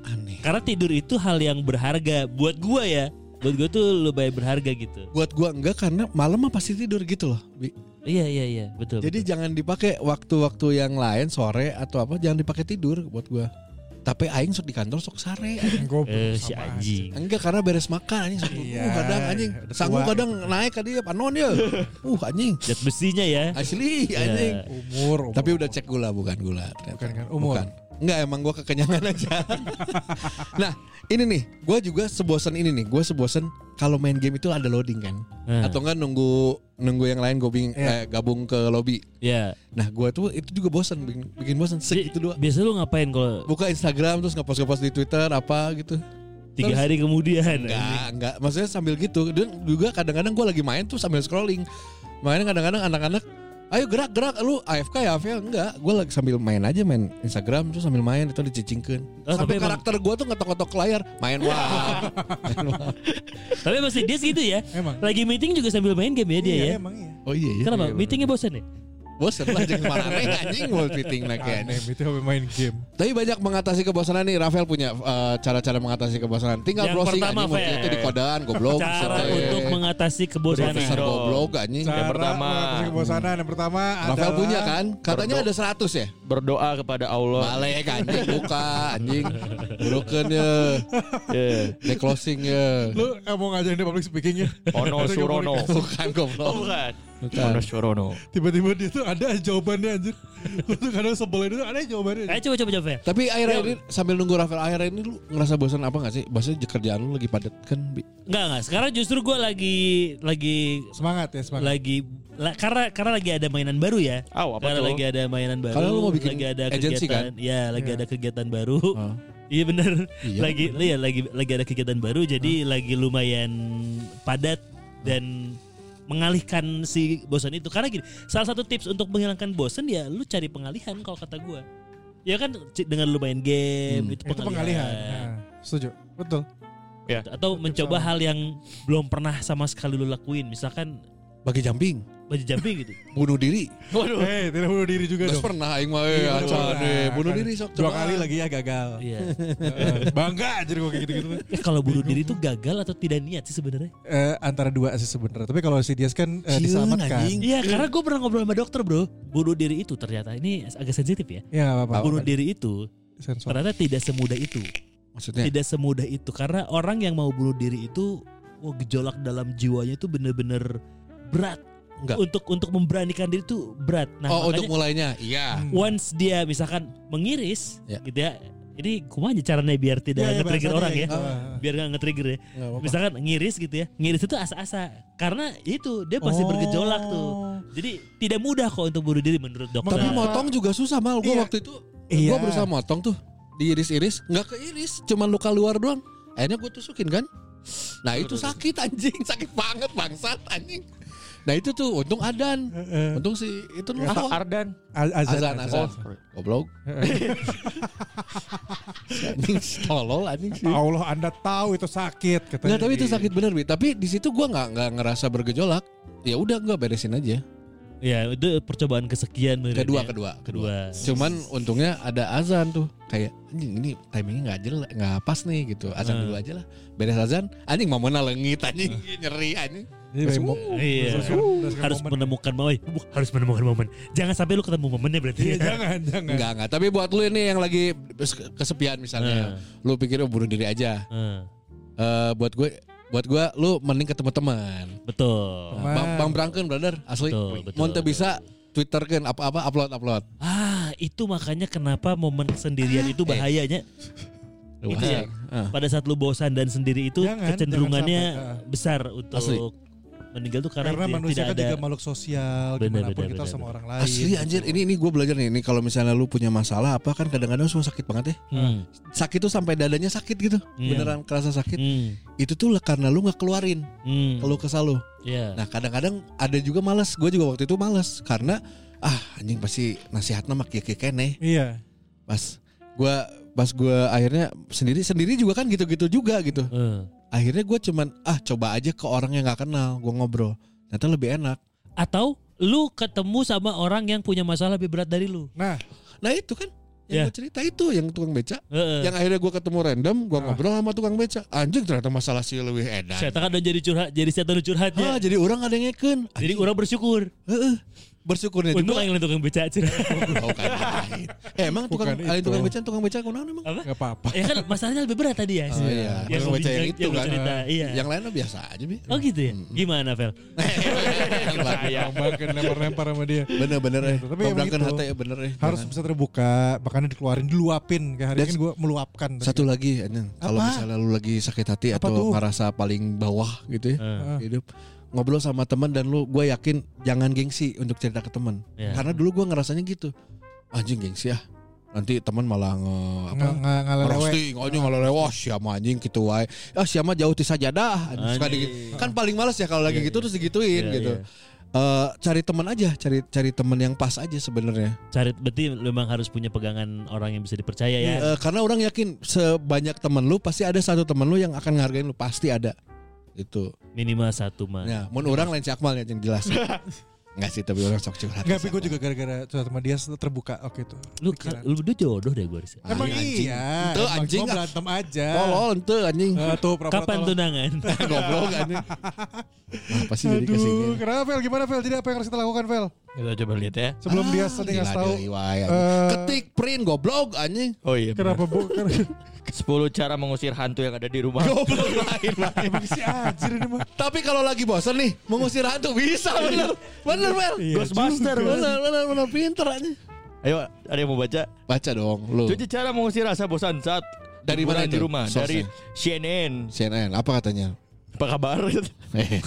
Aneh. Karena tidur itu hal yang berharga buat gua ya. Buat gua tuh lumayan berharga gitu. Buat gua enggak karena malam mah pasti tidur gitu loh. Bi. Iya iya iya betul. Jadi betul. jangan dipakai waktu-waktu yang lain sore atau apa jangan dipakai tidur buat gua. Tapi aing sok di kantor sok sare. anjing. Goblok eh, si anjing. Enggak karena beres makan anjing sok. Iya, Uh kadang anjing sanggup kadang naik ka dia panon ya. Uh anjing. Zat besinya ya. Asli Ya. anjing. Umur, umur. Tapi udah cek gula bukan gula. ternyata. Bukan kan, umur. Bukan. Enggak emang gua kekenyangan aja. nah ini nih, gua juga sebosan ini nih. Gua sebosan kalau main game itu ada loading kan. Nah, Atau enggak nunggu nunggu yang lain gabung Iya. eh, gabung ke lobby. ya. Nah gua tuh itu juga bosan bikin, bikin bosan segitu doang. biasa lu ngapain kalau Buka Instagram terus ngepost-ngepost di Twitter apa gitu. tiga Terus- hari kemudian? Enggak, enggak. Maksudnya sambil gitu. Dan juga kadang-kadang gue lagi main tuh sambil scrolling. Makanya kadang-kadang anak-anak, ayo gerak gerak lu AFK ya AFK enggak. Gue lagi sambil main aja main Instagram terus sambil main itu dicicingkan. Oh, Sampai karakter gue tuh ngetok-ngetok ke layar, main wah. Tapi masih dia segitu ya. Emang. Lagi meeting juga sambil main game ya dia Iya, ya. emang iya. Oh iya iya. Kenapa? Iya, Meetingnya bosan ya? Bosen lah jeung mana aneh anjing mau tweeting lagi Aneh, itu main game. Tapi banyak mengatasi kebosanan nih Rafael punya eh, cara-cara mengatasi kebosanan. Tinggal Yang browsing pertama, anjing itu di kodan goblok. Cara untuk mengatasi kebosanan. Profesor goblok anjing. Yang pertama. mengatasi kebosanan yang pertama Rafael punya kan? Katanya ada 100 ya? Berdoa kepada Allah. Balik anjing buka anjing. Burukeun ya. Ya. Di closing ya. Lu eh, mau ngajarin dia public speaking ya? Ono Surono. Bukan goblok. Oh bukan. Bukan. Ono Surono. Tiba-tiba dia tuh ada jawabannya anjir. Lu tuh kadang sebel itu ada jawabannya. Ayo coba coba coba. Fer. Tapi akhir-akhir ini sambil nunggu Rafael akhir ini lu ngerasa bosan apa gak sih? Maksudnya kerjaan lu lagi padat kan? Bi? Enggak enggak. Sekarang justru gue lagi lagi Semangat ya, semangat. lagi la- karena karena lagi ada mainan baru ya. Aw, apa karena tuh? lagi ada mainan baru. Karena lu mau bikin lagi ada agency, kegiatan. kan? Ya, lagi Iya. ada kegiatan baru. Oh. Iya bener. Iya, lagi iya lagi lagi ada kegiatan baru jadi lagi lumayan padat dan mengalihkan si bosan itu karena gini salah satu tips untuk menghilangkan bosan ya lu cari pengalihan kalau kata gua ya kan dengan lu main game Hmm. itu itu pengalihan, pengalihan. Nah, setuju. Betul. atau mencoba hal yang belum pernah sama sekali lu lakuin misalkan Bagi jumping, baju jumping gitu. bunuh diri. Eh, tidak bunuh diri juga dong. pernah aing mah eh acan Nah, deh. Bunuh kan. diri sok Dua kali lagi ya gagal. Iya. Eh, Bangga aja gue kayak gitu-gitu. Eh, kalau bunuh diri itu gagal atau tidak niat sih sebenarnya? Eh, antara dua sih sebenarnya. Tapi kalau si Dias kan eh, diselamatkan. Iya, karena gue pernah ngobrol sama dokter bro. Bunuh diri itu ternyata ini agak sensitif ya. Ya nggak apa-apa. Bunuh diri itu Sensor. ternyata tidak semudah itu. Maksudnya Tidak semudah itu karena orang yang mau bunuh diri itu, wah gejolak dalam jiwanya itu bener-bener berat. Enggak. Untuk untuk memberanikan diri itu berat. Nah, Oh makanya untuk mulainya Iya Hmm. once dia misalkan mengiris, Ya. gitu ya. Ini kumaha aja caranya biar tidak Ya, ya, nge-trigger orang ya. gitu. Biar gak nge-trigger ya. Nggak apa-apa. Misalkan ngiris gitu ya. Ngiris itu asa-asa. Karena itu dia pasti Oh. bergejolak tuh. Jadi tidak mudah kok untuk bunuh diri menurut dokter. Tapi motong juga susah mal. Gue Iya. waktu itu Iya. gue berusaha motong tuh diiris-iris, nggak keiris, cuman luka luar doang. Akhirnya gue tusukin kan. Nah itu sakit anjing, sakit banget bangsat anjing. Nah itu tuh untung adan, untung si itu Ah, nelfon. Ardan. Az- azan, Azan, azan. Goblok. anjing tolol anjing sih. Allah Anda tahu itu sakit katanya. Enggak, tapi itu sakit bener, Bi. Tapi di situ gua nggak nggak ngerasa bergejolak. Ya udah gua beresin aja. Ya itu percobaan kesekian Kedua, dia. kedua, kedua. Cuman untungnya ada azan tuh. Kayak anjing ini timingnya nggak jelas, nggak pas nih gitu. Azan Hmm. dulu aja lah. Beres azan, anjing mau mana lengit anjing nyeri anjing. Jadi mo- Iya. berdasarkan- berdasarkan Harus momen. menemukan momen. Harus menemukan momen. Jangan sampai lu ketemu momennya berarti. Iya, jangan, jangan. Enggak, enggak. Tapi buat lu ini yang lagi kesepian misalnya, lu pikir oh, bunuh diri aja. Eh, Eh buat gue buat gue lu mending ketemu teman. betul. Teman. Bang, Bang Brangken brother asli. Betul, betul. Mau teu bisa Twitter kan apa-apa upload upload. Ah, itu makanya kenapa momen sendirian itu bahayanya. Itu ya. Ah. Pada saat lu bosan dan sendiri itu Jangan, kecenderungannya jangan sampai, ah. besar untuk Asli. Meninggal tuh karena, Karena dia manusia tidak kan ada juga makhluk sosial, Bener, gimana pun bener, kita bener, sama bener. orang lain. Asli anjir, ini ini gue belajar nih. Ini kalau misalnya lu punya masalah apa kan kadang-kadang semua sakit banget ya. Hmm, Sakit tuh sampai dadanya sakit gitu. Iya. Beneran kerasa sakit. hmm, Itu tuh karena lu nggak keluarin hmm, kalau kesal lu. Iya. Nah kadang-kadang ada juga males. Gue juga waktu itu males karena ah anjing pasti nasihatnya mah kieu kene. Iya. Pas gue pas gue akhirnya sendiri sendiri juga kan gitu-gitu juga gitu. Eh. Akhirnya gue cuman ah coba aja ke orang yang nggak kenal. Gue ngobrol. Ternyata lebih enak. Atau lu ketemu sama orang yang punya masalah lebih berat dari lu. Nah, Nah itu kan yang Ya. gue cerita itu yang tukang beca. Heeh. Yang akhirnya gue ketemu random, gue Ah. ngobrol sama tukang beca. Anjing ternyata masalah si lebih edan. Saya kan udah jadi curhat, jadi setan curhatnya. Ah, jadi orang ada yang ngeken. Jadi orang bersyukur. Heeh. Bersyukurnya Untung juga. yang tukang beca curhat. Oh, kan. Eh, emang tukang Bukan itu. tukang beca, tukang beca kunaon emang? Apa? nggak apa-apa. ya kan masalahnya lebih berat tadi ya. Oh iya, Yang tukang beca yang itu yang kan. cerita. Iya. Yang lainnya biasa aja, Bi. Oh gitu ya? Gimana, Vel? Bang lempar-lempar sama dia. Bener-bener eh. Tapi Bang emang gitu. hati ya bener eh. Harus bisa terbuka, makanya dikeluarin, diluapin. Kayak hari Dan ini gue meluapkan. Satu lagi. Kalau Apa? misalnya lu lagi sakit hati atau tuh? ngerasa paling bawah gitu ya Eh, hidup, ngobrol sama teman dan lu gue yakin jangan gengsi untuk cerita ke teman. ya. Karena dulu gue ngerasanya gitu. Anjing gengsi ah. Nanti teman malah nge apa? Nggak- nggak lelewe. roasting anjing ngalelewe wah siapa anjing gitu wae ah siapa jauh ti sajadah suka digit- kan paling males ya kalau lagi Iya, gitu iya. terus digituin Iya, gitu iya. Eh, cari teman aja cari cari teman yang pas aja sebenarnya Cari berarti memang harus punya pegangan orang yang bisa dipercaya ya. Eh, karena orang yakin sebanyak teman lu pasti ada satu teman lu yang akan ngehargain lu pasti ada itu Minimal satu mah. ya mau orang lain si Akmal ya yang jelas Enggak sih tapi orang sok curhat Enggak, tapi gue juga gara-gara curhat sama dia terbuka. Oke tuh. Lu Pikiran. lu udah jodoh deh gue. Ah, Emang anjing. iya. Emang anjing, gua ah. berantem aja. tolol ente anjing Eh, tuh pura-pura Kapan tolol. tunangan? goblok anjing apa sih jadi Aduh, ke sini kenapa Vel? Gimana Vel? Jadi apa yang harus kita lakukan Vel? Kita coba lihat ya. Sebelum dia tadi Gila, ngasih tahu. anjing. ketik print goblok anjing Oh iya. Kenapa bu? Kenapa 10 cara mengusir hantu yang ada di rumah. goblok lain lain si anjir ini mah. Tapi kalau lagi bosan nih mengusir hantu bisa bener. Bener Mel. Iya Ghostbuster. Bener bener bener pinter aja. Ayo, ada yang mau baca? Baca dong lu. Tujuh cara mengusir rasa bosan saat Dari mana di rumah? Source-nya? Dari CNN. CNN apa katanya? Apa kabar? Eh,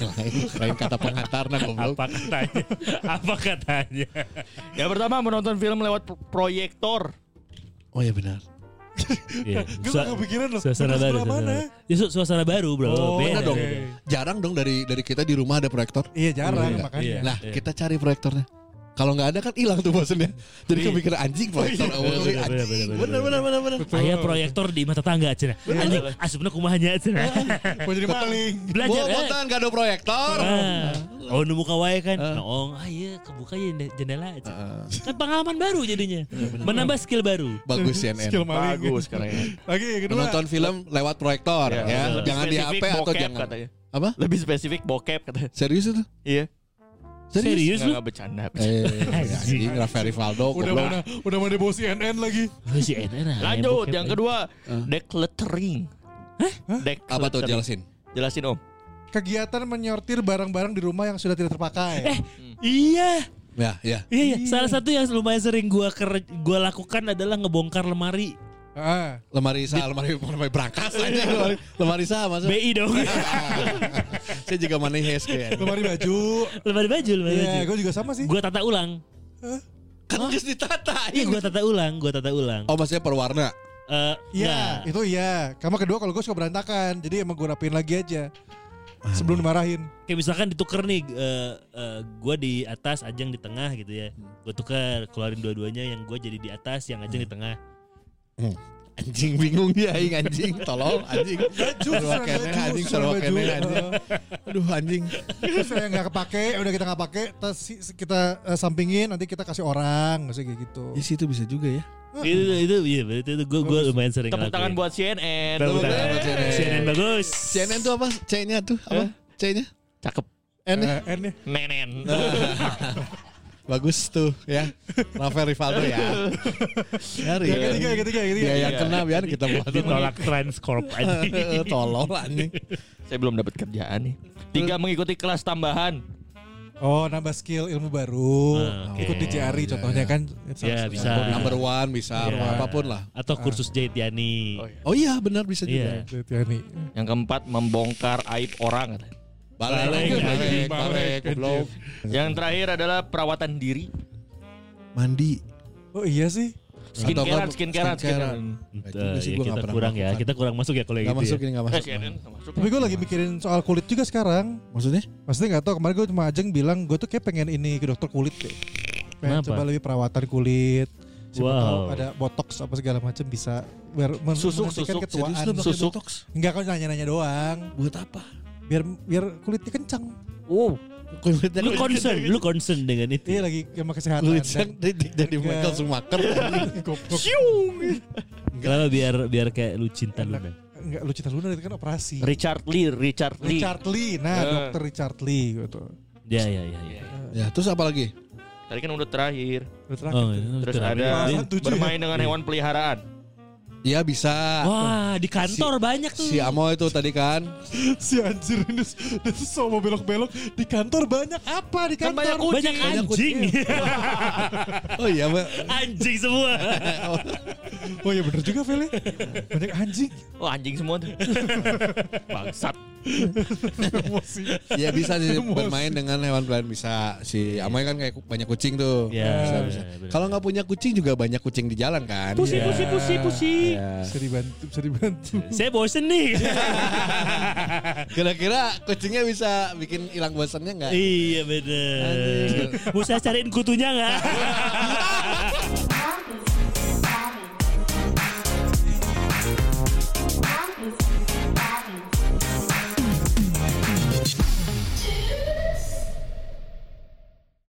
lain, kata pengantarna goblok. Apa katanya? Apa katanya? yang pertama menonton film lewat pro- proyektor. Oh iya benar. Iya. Gue gak kepikiran loh. Suasana baru. mana? Ya, su- suasana baru, Bro. Oh, Beda Benar dong. Jarang dong dari dari kita di rumah ada proyektor. Iya jarang Iya, makanya. Nah, kita cari proyektornya. Kalau nggak ada kan hilang tuh bosennya. Jadi kepikiran anjing proyektor bener, bener, anjing. bener, Bener bener bener. Ayah proyektor di mata tangga cina. Anjing asupna kumahanya cina. Mau jadi maling. Belajar. Eh. botan kado proyektor. Ah. Oh nemu kawaii kan. Noong, ah iya kebuka ya jendela. Cina. Kan pengalaman baru jadinya. Menambah skill baru. Bagus CNN. Skill maling. Bagus sekarang ya. Lagi kedua. Menonton film lewat proyektor Ya, Jangan di HP atau jangan. katanya. Apa? Lebih spesifik bokep katanya. Serius itu? Iya. Serius Nggak, lu? nggak bercanda. Eh, anjing Rafael Rivaldo Udah goblok. mana udah mana bawa CNN lagi. Oh, ah, Lanjut yang kedua, decluttering. Hah? Apa tuh jelasin? Jelasin Om. Kegiatan menyortir barang-barang di rumah yang sudah tidak terpakai. Eh, iya. Ya, ya. Iya, iya. Salah satu yang lumayan sering gua ker gua lakukan adalah ngebongkar lemari Ah. Lemari sah, lemari lemari berangkas aja lemari, lemari sah masuk. BI dong. Saya juga money heist kayak. Lemari baju. lemari baju, lemari Iya, baju. gue juga sama sih. Gua tata ulang. Kan geus ditata. Iya, gua tata ulang, gua tata ulang. Oh, maksudnya per warna. Eh, Iya, itu iya. Kamu kedua kalau gue suka berantakan, jadi emang gue rapiin lagi aja. Sebelum dimarahin. Kayak misalkan ditukar nih, eh eh, gua di atas, Ajeng di tengah gitu ya. Gua tukar, keluarin dua-duanya yang gua jadi di atas, yang Ajeng di tengah. Anjing bingung dia aing anjing. Tolong anjing. Kene anjing sarua kene anjing. Aduh anjing. Saya nggak kepake, udah kita nggak pakai, terus kita eh, sampingin, nanti kita kasih orang, kayak gitu. Di situ bisa juga ya. itu itu iya berarti itu gua gua lumayan sering Tepuk tangan buat CNN. Tepuk tangan buat CNN. CNN bagus. CNN tuh apa? C-nya tuh apa? C-nya? Cakep. N Eh, N ya. Nenen. Bagus tuh ya. Rafael Rivaldo ya. Nyari. Yang ketiga, yang ketiga, yang ketiga. Dia yang kena biar kita buat. Ditolak Transcorp aja. Tolong anjing. Saya belum dapat kerjaan nih. Tiga mengikuti kelas tambahan. Oh, nambah skill ilmu baru. Ah, oke. Ikut di JRI iya, contohnya iya. kan. Ya, bisa. Number one bisa Iya. apa pun lah. Atau kursus jahit Yani. Oh, iya. Oh iya benar bisa Iya. juga. Ya nih. Yang keempat membongkar aib orang. Balik, Balik, balik, balik, goblok. Yang terakhir adalah perawatan diri. Mandi. Oh iya sih. Skincarean, skincarean, skincarean. sih, ya gua kita kurang ya, kita kurang masuk ya kalau Gak gitu. masuk ya. ini gak masuk. CNN nggak masuk. Tapi gue lagi mikirin soal kulit juga sekarang. Maksudnya? Maksudnya nggak tahu kemarin gue cuma ajeng bilang gue tuh kayak pengen ini ke dokter kulit deh. Pengen Kenapa? coba lebih perawatan kulit. Siapa Wow. tahu ada botox apa segala macam bisa biar men- Susuk, susuk. ketuaan. Susuk. botox? Enggak kau nanya-nanya doang. Buat apa? Biar biar kulitnya kencang. Wow. Kulitnya Lu concern, lu concern dengan itu. Iya lagi sama kesehatan. kulitnya Dan- jadi Enggak. Michael Schumacher. Goblok. Kenapa biar biar kayak lu cinta lu Enak. Enggak lu cita Luna itu kan operasi. Richard Lee, Richard Lee. Richard Lee. Nah, dokter Richard Lee gitu. Ya ya ya. ya. ya terus apa lagi? Tadi kan udah terakhir. Udah terakhir. Oh, itu Terus terakhir. ada tujuh bermain dengan hewan peliharaan. Ya bisa. Wah, di kantor banyak tuh. Si Amo itu tadi kan. si anjir ini ini so mau belok-belok di kantor banyak apa di Kan kantor? banyak kucing. banyak anjing. Oh iya, Mbak. anjing semua. Oh iya bener juga Feli. Banyak anjing. Oh anjing semua tuh. Bangsat. Emosi. Ya bisa sih Emosi. bermain dengan hewan peliharaan bisa. Si Amoy kan kayak banyak kucing tuh. Ya, bisa bisa. bener. Kalau nggak punya kucing juga banyak kucing di jalan kan. Pusi, Ya. pusi, pusi, pusi. Ya. Bisa dibantu, bisa dibantu. Saya bosen nih. Kira-kira kucingnya bisa bikin hilang bosannya nggak? iya bener. Saya cariin kutunya nggak?